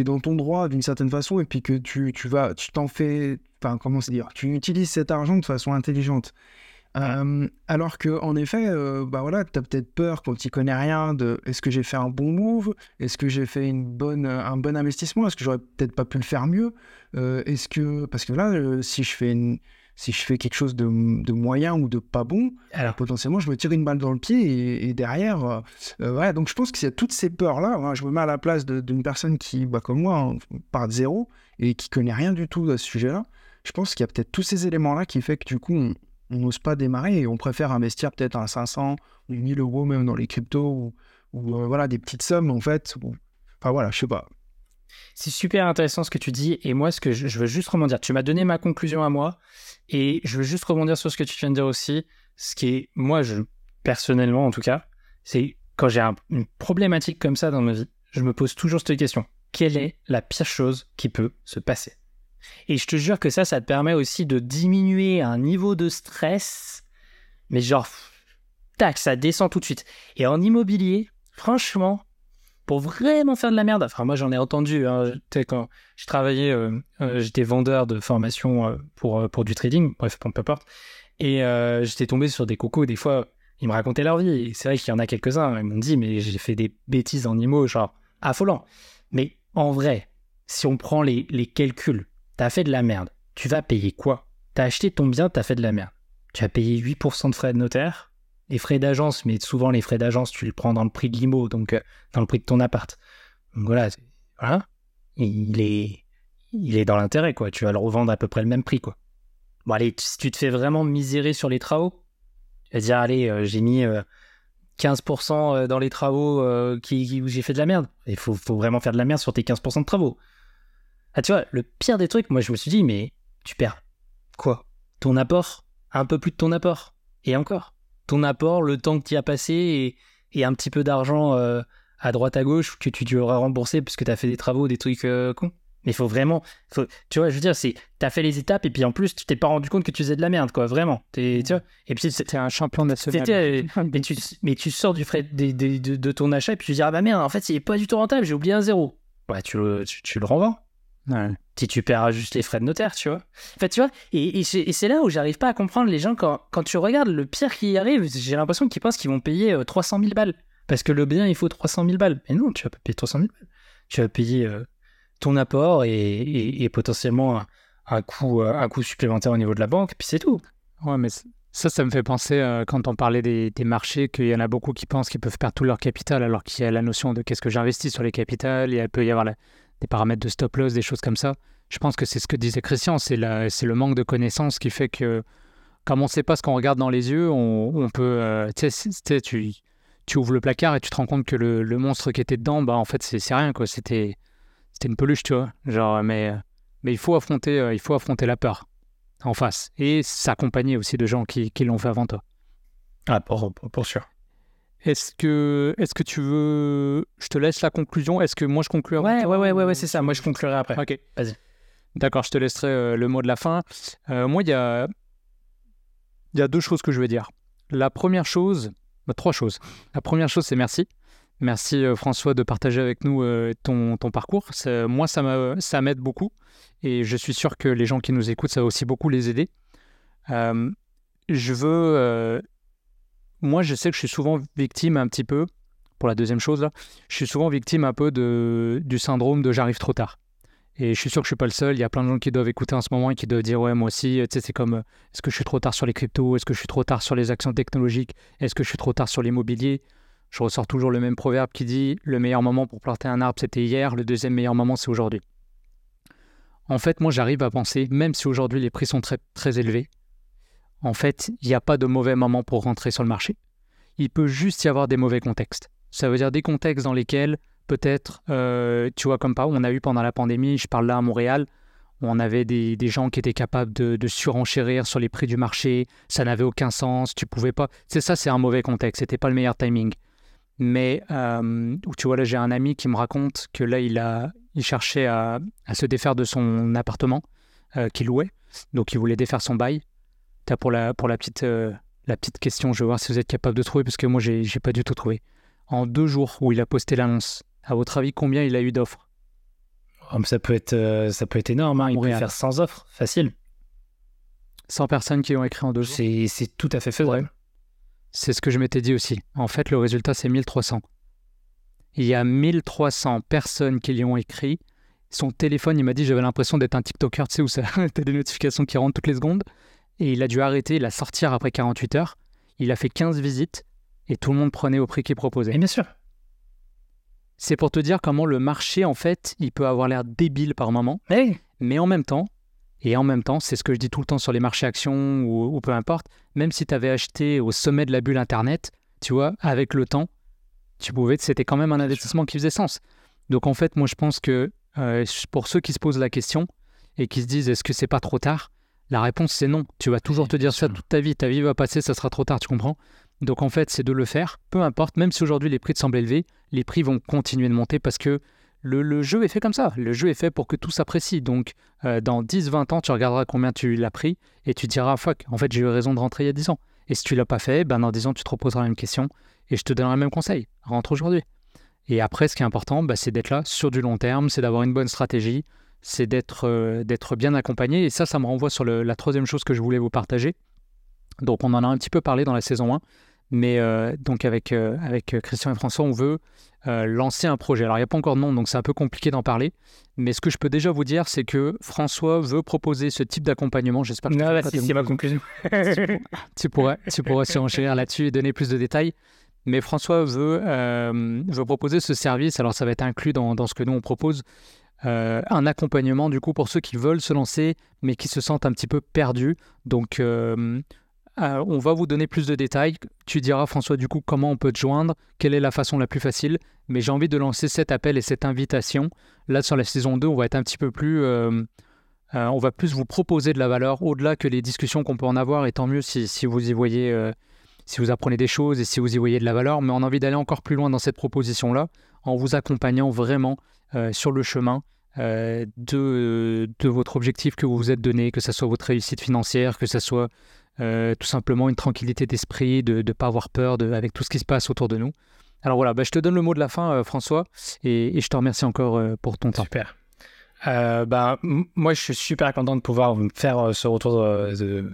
es, dans ton droit d'une certaine façon et puis que tu, tu vas, tu t'en fais, enfin, comment se dire, tu utilises cet argent de façon intelligente. Euh, alors que, en effet, euh, bah voilà, tu as peut-être peur quand tu connais rien de est-ce que j'ai fait un bon move Est-ce que j'ai fait une bonne, un bon investissement Est-ce que j'aurais peut-être pas pu le faire mieux Euh, Est-ce que, parce que là, si je fais une- si je fais quelque chose de, de moyen ou de pas bon, Alors, potentiellement je me tire une balle dans le pied et, et derrière euh, euh, voilà. Donc je pense que c'est toutes ces peurs là je me mets à la place d'une personne qui bah, comme moi hein, part de zéro et qui connaît rien du tout à ce sujet là je pense qu'il y a peut-être tous ces éléments là qui fait que du coup on n'ose pas démarrer et on préfère investir peut-être à 500 ou 1000 euros même dans les cryptos ou, ou, euh, voilà des petites sommes en fait ou- enfin voilà je sais pas C'est super intéressant ce que tu dis. Et moi, ce que je, veux juste rebondir, tu m'as donné ma conclusion à moi. Et je veux juste rebondir sur ce que tu viens de dire aussi. Ce qui est, moi, je, personnellement en tout cas, c'est quand j'ai un- une problématique comme ça dans ma vie, je me pose toujours cette question. Quelle est la pire chose qui peut se passer? Et je te jure que ça, ça te permet aussi de diminuer un niveau de stress. Mais genre, tac, ça descend tout de suite. Et en immobilier, franchement, pour vraiment faire de la merde, enfin moi j'en ai entendu, hein, quand je travaillais, euh, euh, j'étais vendeur de formation euh, pour, pour du trading, bref, peu importe, et j'étais tombé sur des cocos, des fois, Ils me racontaient leur vie. C'est vrai qu'il y en a quelques-uns. Ils m'ont dit, mais j'ai fait des bêtises en IMO, genre affolant. Mais en vrai, si on prend les, les calculs, t'as fait de la merde. Tu vas payer quoi? T'as acheté ton bien, t'as fait de la merde. Tu as payé 8% de frais de notaire, les frais d'agence, mais souvent les frais d'agence, tu les prends dans le prix de l'IMO, donc euh, dans le prix de ton appart. Donc voilà, voilà. Il est, il est dans l'intérêt, quoi. Tu vas le revendre à peu près le même prix, quoi. Bon, allez, si tu te fais vraiment misérer sur les travaux, tu vas dire, allez, euh, j'ai mis 15% euh, dans les travaux qui, où j'ai fait de la merde. Il faut, faut vraiment faire de la merde sur tes 15% de travaux. Ah, tu vois, le pire des trucs, moi, je me suis dit, mais tu perds quoi? Ton apport? Un peu plus de ton apport? Et encore? Ton apport, le temps que tu as passé et, un petit peu d'argent euh, à droite à gauche que tu devras rembourser parce que tu as fait des travaux, des trucs euh, cons. Mais il faut vraiment. tu vois, je veux dire, c'est. T'as fait les étapes et puis en plus, tu t'es pas rendu compte que tu faisais de la merde, quoi, vraiment. Es, tu vois et puis c'était un champion national. (laughs) mais, tu, mais tu sors du frais de, de, ton achat et puis tu dis, ah bah merde, en fait, c'est pas du tout rentable, j'ai oublié un zéro. Ouais, tu le, tu, le revends. Si tu perds juste les frais de notaire, tu vois. En fait, tu vois, et, c'est là où j'arrive pas à comprendre les gens quand, quand tu regardes le pire qui arrive, j'ai l'impression qu'ils pensent qu'ils vont payer 300 euh, 000 balles. Parce que le bien, il faut 300 000 balles. Mais non, tu vas pas payer 300 000 balles. Tu vas payer euh, ton apport et, potentiellement un, coût, euh, un coût supplémentaire au niveau de la banque, puis c'est tout. Ouais, mais ça, ça me fait penser, quand on parlait des, des marchés, qu'il y en a beaucoup qui pensent qu'ils peuvent perdre tout leur capital, alors qu'il y a la notion de qu'est-ce que j'investis sur les capitales, il peut y avoir la, des paramètres de stop loss, des choses comme ça. Je pense que c'est ce que disait Christian, c'est le manque de connaissances qui fait que, comme on ne sait pas ce qu'on regarde dans les yeux, on, peut. Euh, tu ouvres le placard et tu te rends compte que le, monstre qui était dedans, bah, en fait, c'est rien, quoi. C'était une peluche, tu vois. Genre, mais, mais il, faut affronter, euh, il faut affronter la peur en face et s'accompagner aussi de gens qui, l'ont fait avant toi. Ah, pour sûr. Est-ce que, est que tu veux. Je te laisse la conclusion? Est-ce que moi je conclue Ouais, ouais, ouais, ouais, ouais c'est ça. Moi je conclurai après. Ok. Vas-y. D'accord, je te laisserai euh, le mot de la fin. Euh, moi, il y a, y a deux choses que je vais dire. La première chose, bah, trois choses. La première chose, c'est merci. Merci euh, François de partager avec nous ton, ton, parcours. Moi, ça m'aide beaucoup. Et je suis sûr que les gens qui nous écoutent, ça va aussi beaucoup les aider. je veux moi, je sais que je suis souvent victime un petit peu, pour la deuxième chose, là, je suis souvent victime un peu de, du syndrome de j'arrive trop tard. Et je suis sûr que je suis pas le seul. Il y a plein de gens qui doivent écouter en ce moment et qui doivent dire ouais moi aussi. Tu sais c'est comme est-ce que je suis trop tard sur les cryptos? Est-ce que je suis trop tard sur les actions technologiques? Est-ce que je suis trop tard sur l'immobilier? Je ressors toujours le même proverbe qui dit le meilleur moment pour planter un arbre c'était hier. Le deuxième meilleur moment c'est aujourd'hui. En fait moi j'arrive à penser même si aujourd'hui les prix sont très très élevés, en fait, il n'y a pas de mauvais moment pour rentrer sur le marché. Il peut juste y avoir des mauvais contextes. Ça veut dire des contextes dans lesquels peut-être, euh, tu vois, comme pas, on a eu pendant la pandémie, je parle là à Montréal, on avait des, gens qui étaient capables de, surenchérir sur les prix du marché, ça n'avait aucun sens, tu pouvais pas. C'est ça, c'est un mauvais contexte, c'était pas le meilleur timing. Mais euh, tu vois, là, j'ai un ami qui me raconte que là, il, a, cherchait à, se défaire de son appartement euh, qu'il louait, donc il voulait défaire son bail pour la, pour la, petite, euh, la petite question, je vais voir si vous êtes capable de trouver, parce que moi, j'ai n'ai pas du tout trouvé. En deux jours où il a posté l'annonce, à votre avis, combien il a eu d'offres? Oh, ça, peut être, euh, ça peut être énorme, hein. il peut faire 100 offres, facile. 100 personnes qui ont écrit en deux jours C'est tout à fait faisable. C'est ce que je m'étais dit aussi. En fait, le résultat, c'est 1300. Il y a 1300 personnes qui lui ont écrit. Son téléphone, il m'a dit, j'avais l'impression d'être un TikToker, tu sais, où ça, (laughs) as des notifications qui rentrent toutes les secondes et il a dû arrêter, la sortir après 48 heures. Il a fait 15 visites et tout le monde prenait au prix qu'il proposait. Et bien sûr. C'est pour te dire comment le marché, en fait, il peut avoir l'air débile par moment. Mais en même temps, et en même temps, c'est ce que je dis tout le temps sur les marchés actions ou, peu importe, même si tu avais acheté au sommet de la bulle Internet, tu vois, avec le temps, tu pouvais, c'était quand même un investissement qui faisait sens. Donc en fait, moi je pense que euh, pour ceux qui se posent la question et qui se disent est-ce que c'est pas trop tard, la réponse, c'est non. Tu vas toujours te dire ça toute ta vie. Ta vie va passer, ça sera trop tard, tu comprends? Donc en fait, c'est de le faire. Peu importe, même si aujourd'hui les prix te semblent élevés, les prix vont continuer de monter parce que le, jeu est fait comme ça. Le jeu est fait pour que tout s'apprécie. Donc euh, dans 10-20 ans, tu regarderas combien tu l'as pris et tu diras, fuck, en fait, j'ai eu raison de rentrer il y a 10 ans. Et si tu l'as pas fait, ben dans 10 ans, tu te reposeras la même question et je te donnerai le même conseil. Rentre aujourd'hui. Et après, ce qui est important, bah, c'est d'être là sur du long terme, c'est d'avoir une bonne stratégie, c'est d'être euh, d'être bien accompagné. Et ça, ça me renvoie sur la troisième chose que je voulais vous partager. Donc on en a un petit peu parlé dans la saison 1, Mais donc avec, avec Christian et François, on veut lancer un projet. Alors il n'y a pas encore de nom, donc c'est un peu compliqué d'en parler. Mais ce que je peux déjà vous dire, c'est que François veut proposer ce type d'accompagnement. J'espère que non, c'est ma conclusion. tu, pourrais, tu pourrais surenchérir là-dessus et donner plus de détails. Mais François veut, veut proposer ce service. Alors ça va être inclus dans, dans ce que nous on propose. Euh, un accompagnement du coup pour ceux qui veulent se lancer mais qui se sentent un petit peu perdus. Donc euh, euh, on va vous donner plus de détails. Tu diras François du coup comment on peut te joindre, quelle est la façon la plus facile. Mais j'ai envie de lancer cet appel et cette invitation. Là sur la saison 2 on va être un petit peu plus... on va plus vous proposer de la valeur au-delà que les discussions qu'on peut en avoir et tant mieux si, vous y voyez... si vous apprenez des choses et si vous y voyez de la valeur, mais on a envie d'aller encore plus loin dans cette proposition-là en vous accompagnant vraiment sur le chemin de, de, votre objectif que vous vous êtes donné, que ce soit votre réussite financière, que ce soit euh, tout simplement une tranquillité d'esprit, de ne pas avoir peur de, avec tout ce qui se passe autour de nous. Alors voilà, bah, je te donne le mot de la fin, François, et, je te remercie encore pour ton temps. Super. bah, moi, je suis super content de pouvoir faire ce retour de,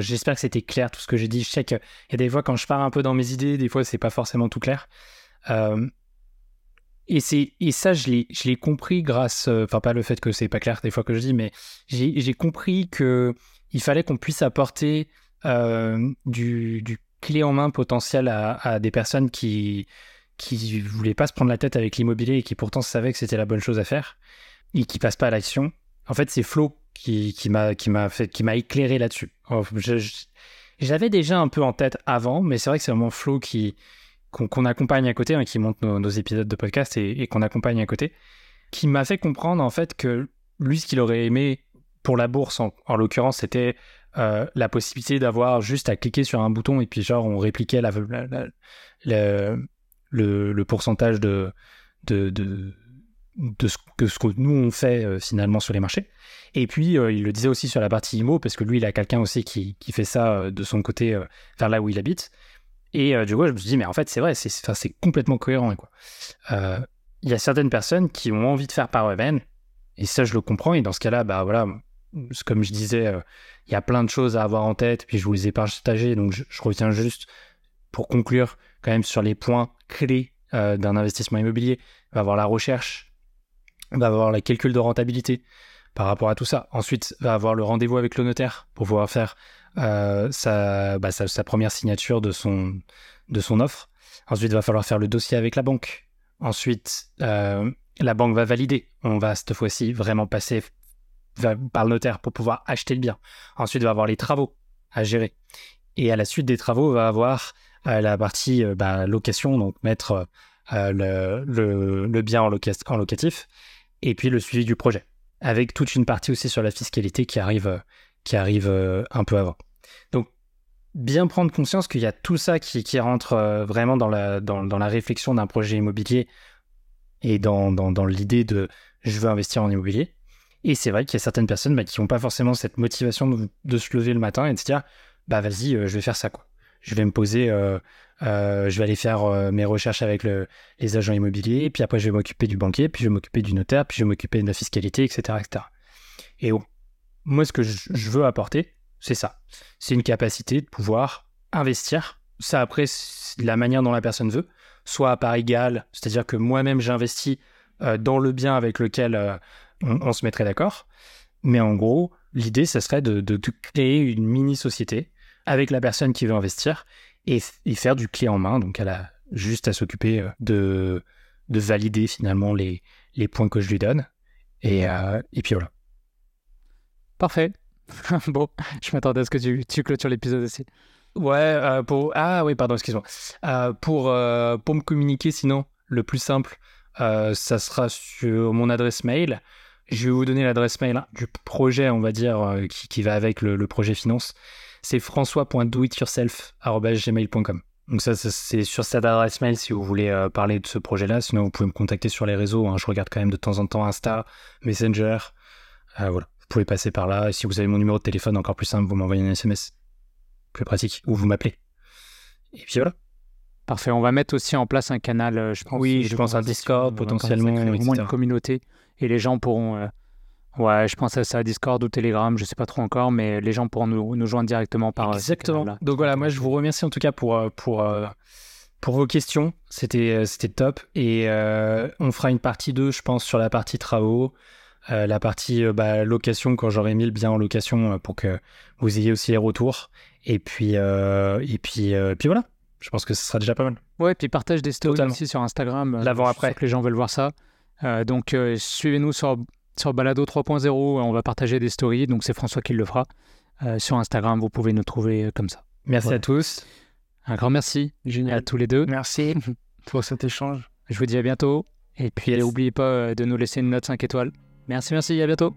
J'espère que c'était clair tout ce que j'ai dit. Je sais qu'il y a des fois quand je pars un peu dans mes idées, des fois c'est pas forcément tout clair. Et, c'est, et ça, je l'ai, je l'ai compris grâce, euh, enfin pas le fait que c'est pas clair des fois que je dis, mais j'ai, j'ai compris que il fallait qu'on puisse apporter euh, du, clé en main potentiel à, des personnes qui qui voulaient pas se prendre la tête avec l'immobilier et qui pourtant savaient que c'était la bonne chose à faire et qui passent pas à l'action. En fait, c'est Flo qui, qui m'a qui m'a fait qui m'a éclairé là-dessus. j'avais déjà un peu en tête avant, mais c'est vrai que c'est vraiment Flo qui qu'on accompagne à côté, hein, qui monte nos, épisodes de podcast et, qu'on accompagne à côté, qui m'a fait comprendre en fait que lui, ce qu'il aurait aimé pour la bourse, en, l'occurrence, c'était euh, la possibilité d'avoir juste à cliquer sur un bouton et puis genre on répliquait la, le, pourcentage de, de, de, ce, que, ce que nous on fait euh, finalement sur les marchés. Et puis euh, il le disait aussi sur la partie IMO, parce que lui il a quelqu'un aussi qui, qui fait ça de son côté vers là où il habite. Et euh, du coup, je me suis dit, mais en fait, c'est vrai, c'est complètement cohérent. Euh, il y a certaines personnes qui ont envie de faire par eux-mêmes, et ça, je le comprends. Et dans ce cas-là, bah voilà, comme je disais, euh, il y a plein de choses à avoir en tête, puis je vous les ai partagées, donc je, je reviens juste pour conclure quand même sur les points clés d'un investissement immobilier. Il va avoir la recherche, il va avoir la calcul de rentabilité par rapport à tout ça. Ensuite, il va avoir le rendez-vous avec le notaire pour pouvoir faire euh, bah, sa, sa, première signature de son, de son offre. Ensuite, il va falloir faire le dossier avec la banque. Ensuite, euh, la banque va valider. On va cette fois-ci vraiment passer par le notaire pour pouvoir acheter le bien. Ensuite, il va avoir les travaux à gérer. Et à la suite des travaux, il va avoir euh, la partie bah, location, donc mettre le, le, bien en, en, locatif, et puis le suivi du projet. Avec toute une partie aussi sur la fiscalité qui arrive, qui arrive euh, un peu avant. Donc, bien prendre conscience qu'il y a tout ça qui, rentre euh, vraiment dans la, réflexion d'un projet immobilier et dans, l'idée de je veux investir en immobilier. Et c'est vrai qu'il y a certaines personnes bah, qui n'ont pas forcément cette motivation de, se lever le matin et de se dire bah vas-y, euh, je vais faire ça quoi. Je vais me poser, je vais aller faire mes recherches avec le, les agents immobiliers, puis après je vais m'occuper du banquier, puis je vais m'occuper du notaire, puis je vais m'occuper de la fiscalité, etc. etc. Et oh, moi, ce que je veux apporter, c'est ça. C'est une capacité de pouvoir investir. Ça, après, la manière dont la personne veut, soit à part égale, c'est-à-dire que moi-même, j'investis euh, dans le bien avec lequel euh, on, se mettrait d'accord. Mais en gros, l'idée, ce serait de, créer une mini-société avec la personne qui veut investir et, faire du clé en main. Donc, elle a juste à s'occuper euh, de, de valider finalement les, les points que je lui donne. Et, et puis voilà. Parfait. (laughs) bon, je m'attendais à ce que tu, tu clôtures l'épisode aussi. Ouais, euh, pour... Ah oui, pardon, excuse-moi. Euh, pour, euh, pour me communiquer, sinon, le plus simple, ça sera sur mon adresse mail. Je vais vous donner l'adresse mail du projet, on va dire, qui, qui, va avec le, projet finance. C'est françois.doityourself.gmail.com. Donc ça, c'est sur cette adresse mail si vous voulez parler de ce projet-là. Sinon, vous pouvez me contacter sur les réseaux. Hein. Je regarde quand même de temps en temps Insta, Messenger. voilà pouvez passer par là. Et si vous avez mon numéro de téléphone, encore plus simple, vous m'envoyez un SMS. Plus pratique. Ou vous m'appelez. Et puis voilà. Parfait. On va mettre aussi en place un canal, euh, je pense. Oui, je pense un Discord potentiellement. Vraiment une communauté. Et les gens pourront, euh, Ouais, je pense à ça, Discord ou Telegram, je sais pas trop encore, mais les gens pourront nous, nous joindre directement par. euh, Exactement. Donc voilà, moi je vous remercie en tout cas pour, pour, euh, pour vos questions. C'était c'était top. Et on fera une partie 2, je pense, sur la partie travaux, euh, la partie euh, bah, location, quand j'aurai mis le bien en location euh, pour que vous ayez aussi les retours. Et puis, euh, et puis, euh, puis voilà, je pense que ce sera déjà pas mal. Ouais, puis partage des stories Totalement. aussi sur Instagram. L'avant-après. Que les gens veulent voir ça. Euh, donc, euh, suivez-nous sur, sur Balado 3.0. On va partager des stories. Donc, c'est François qui le fera. Euh, sur Instagram, vous pouvez nous trouver euh, comme ça. Merci Voilà. à tous. Un grand merci à tous les deux. Merci (laughs) pour cet échange. Je vous dis à bientôt. Et puis, Yes. n'oubliez pas de nous laisser une note 5 étoiles. Merci, merci. À bientôt.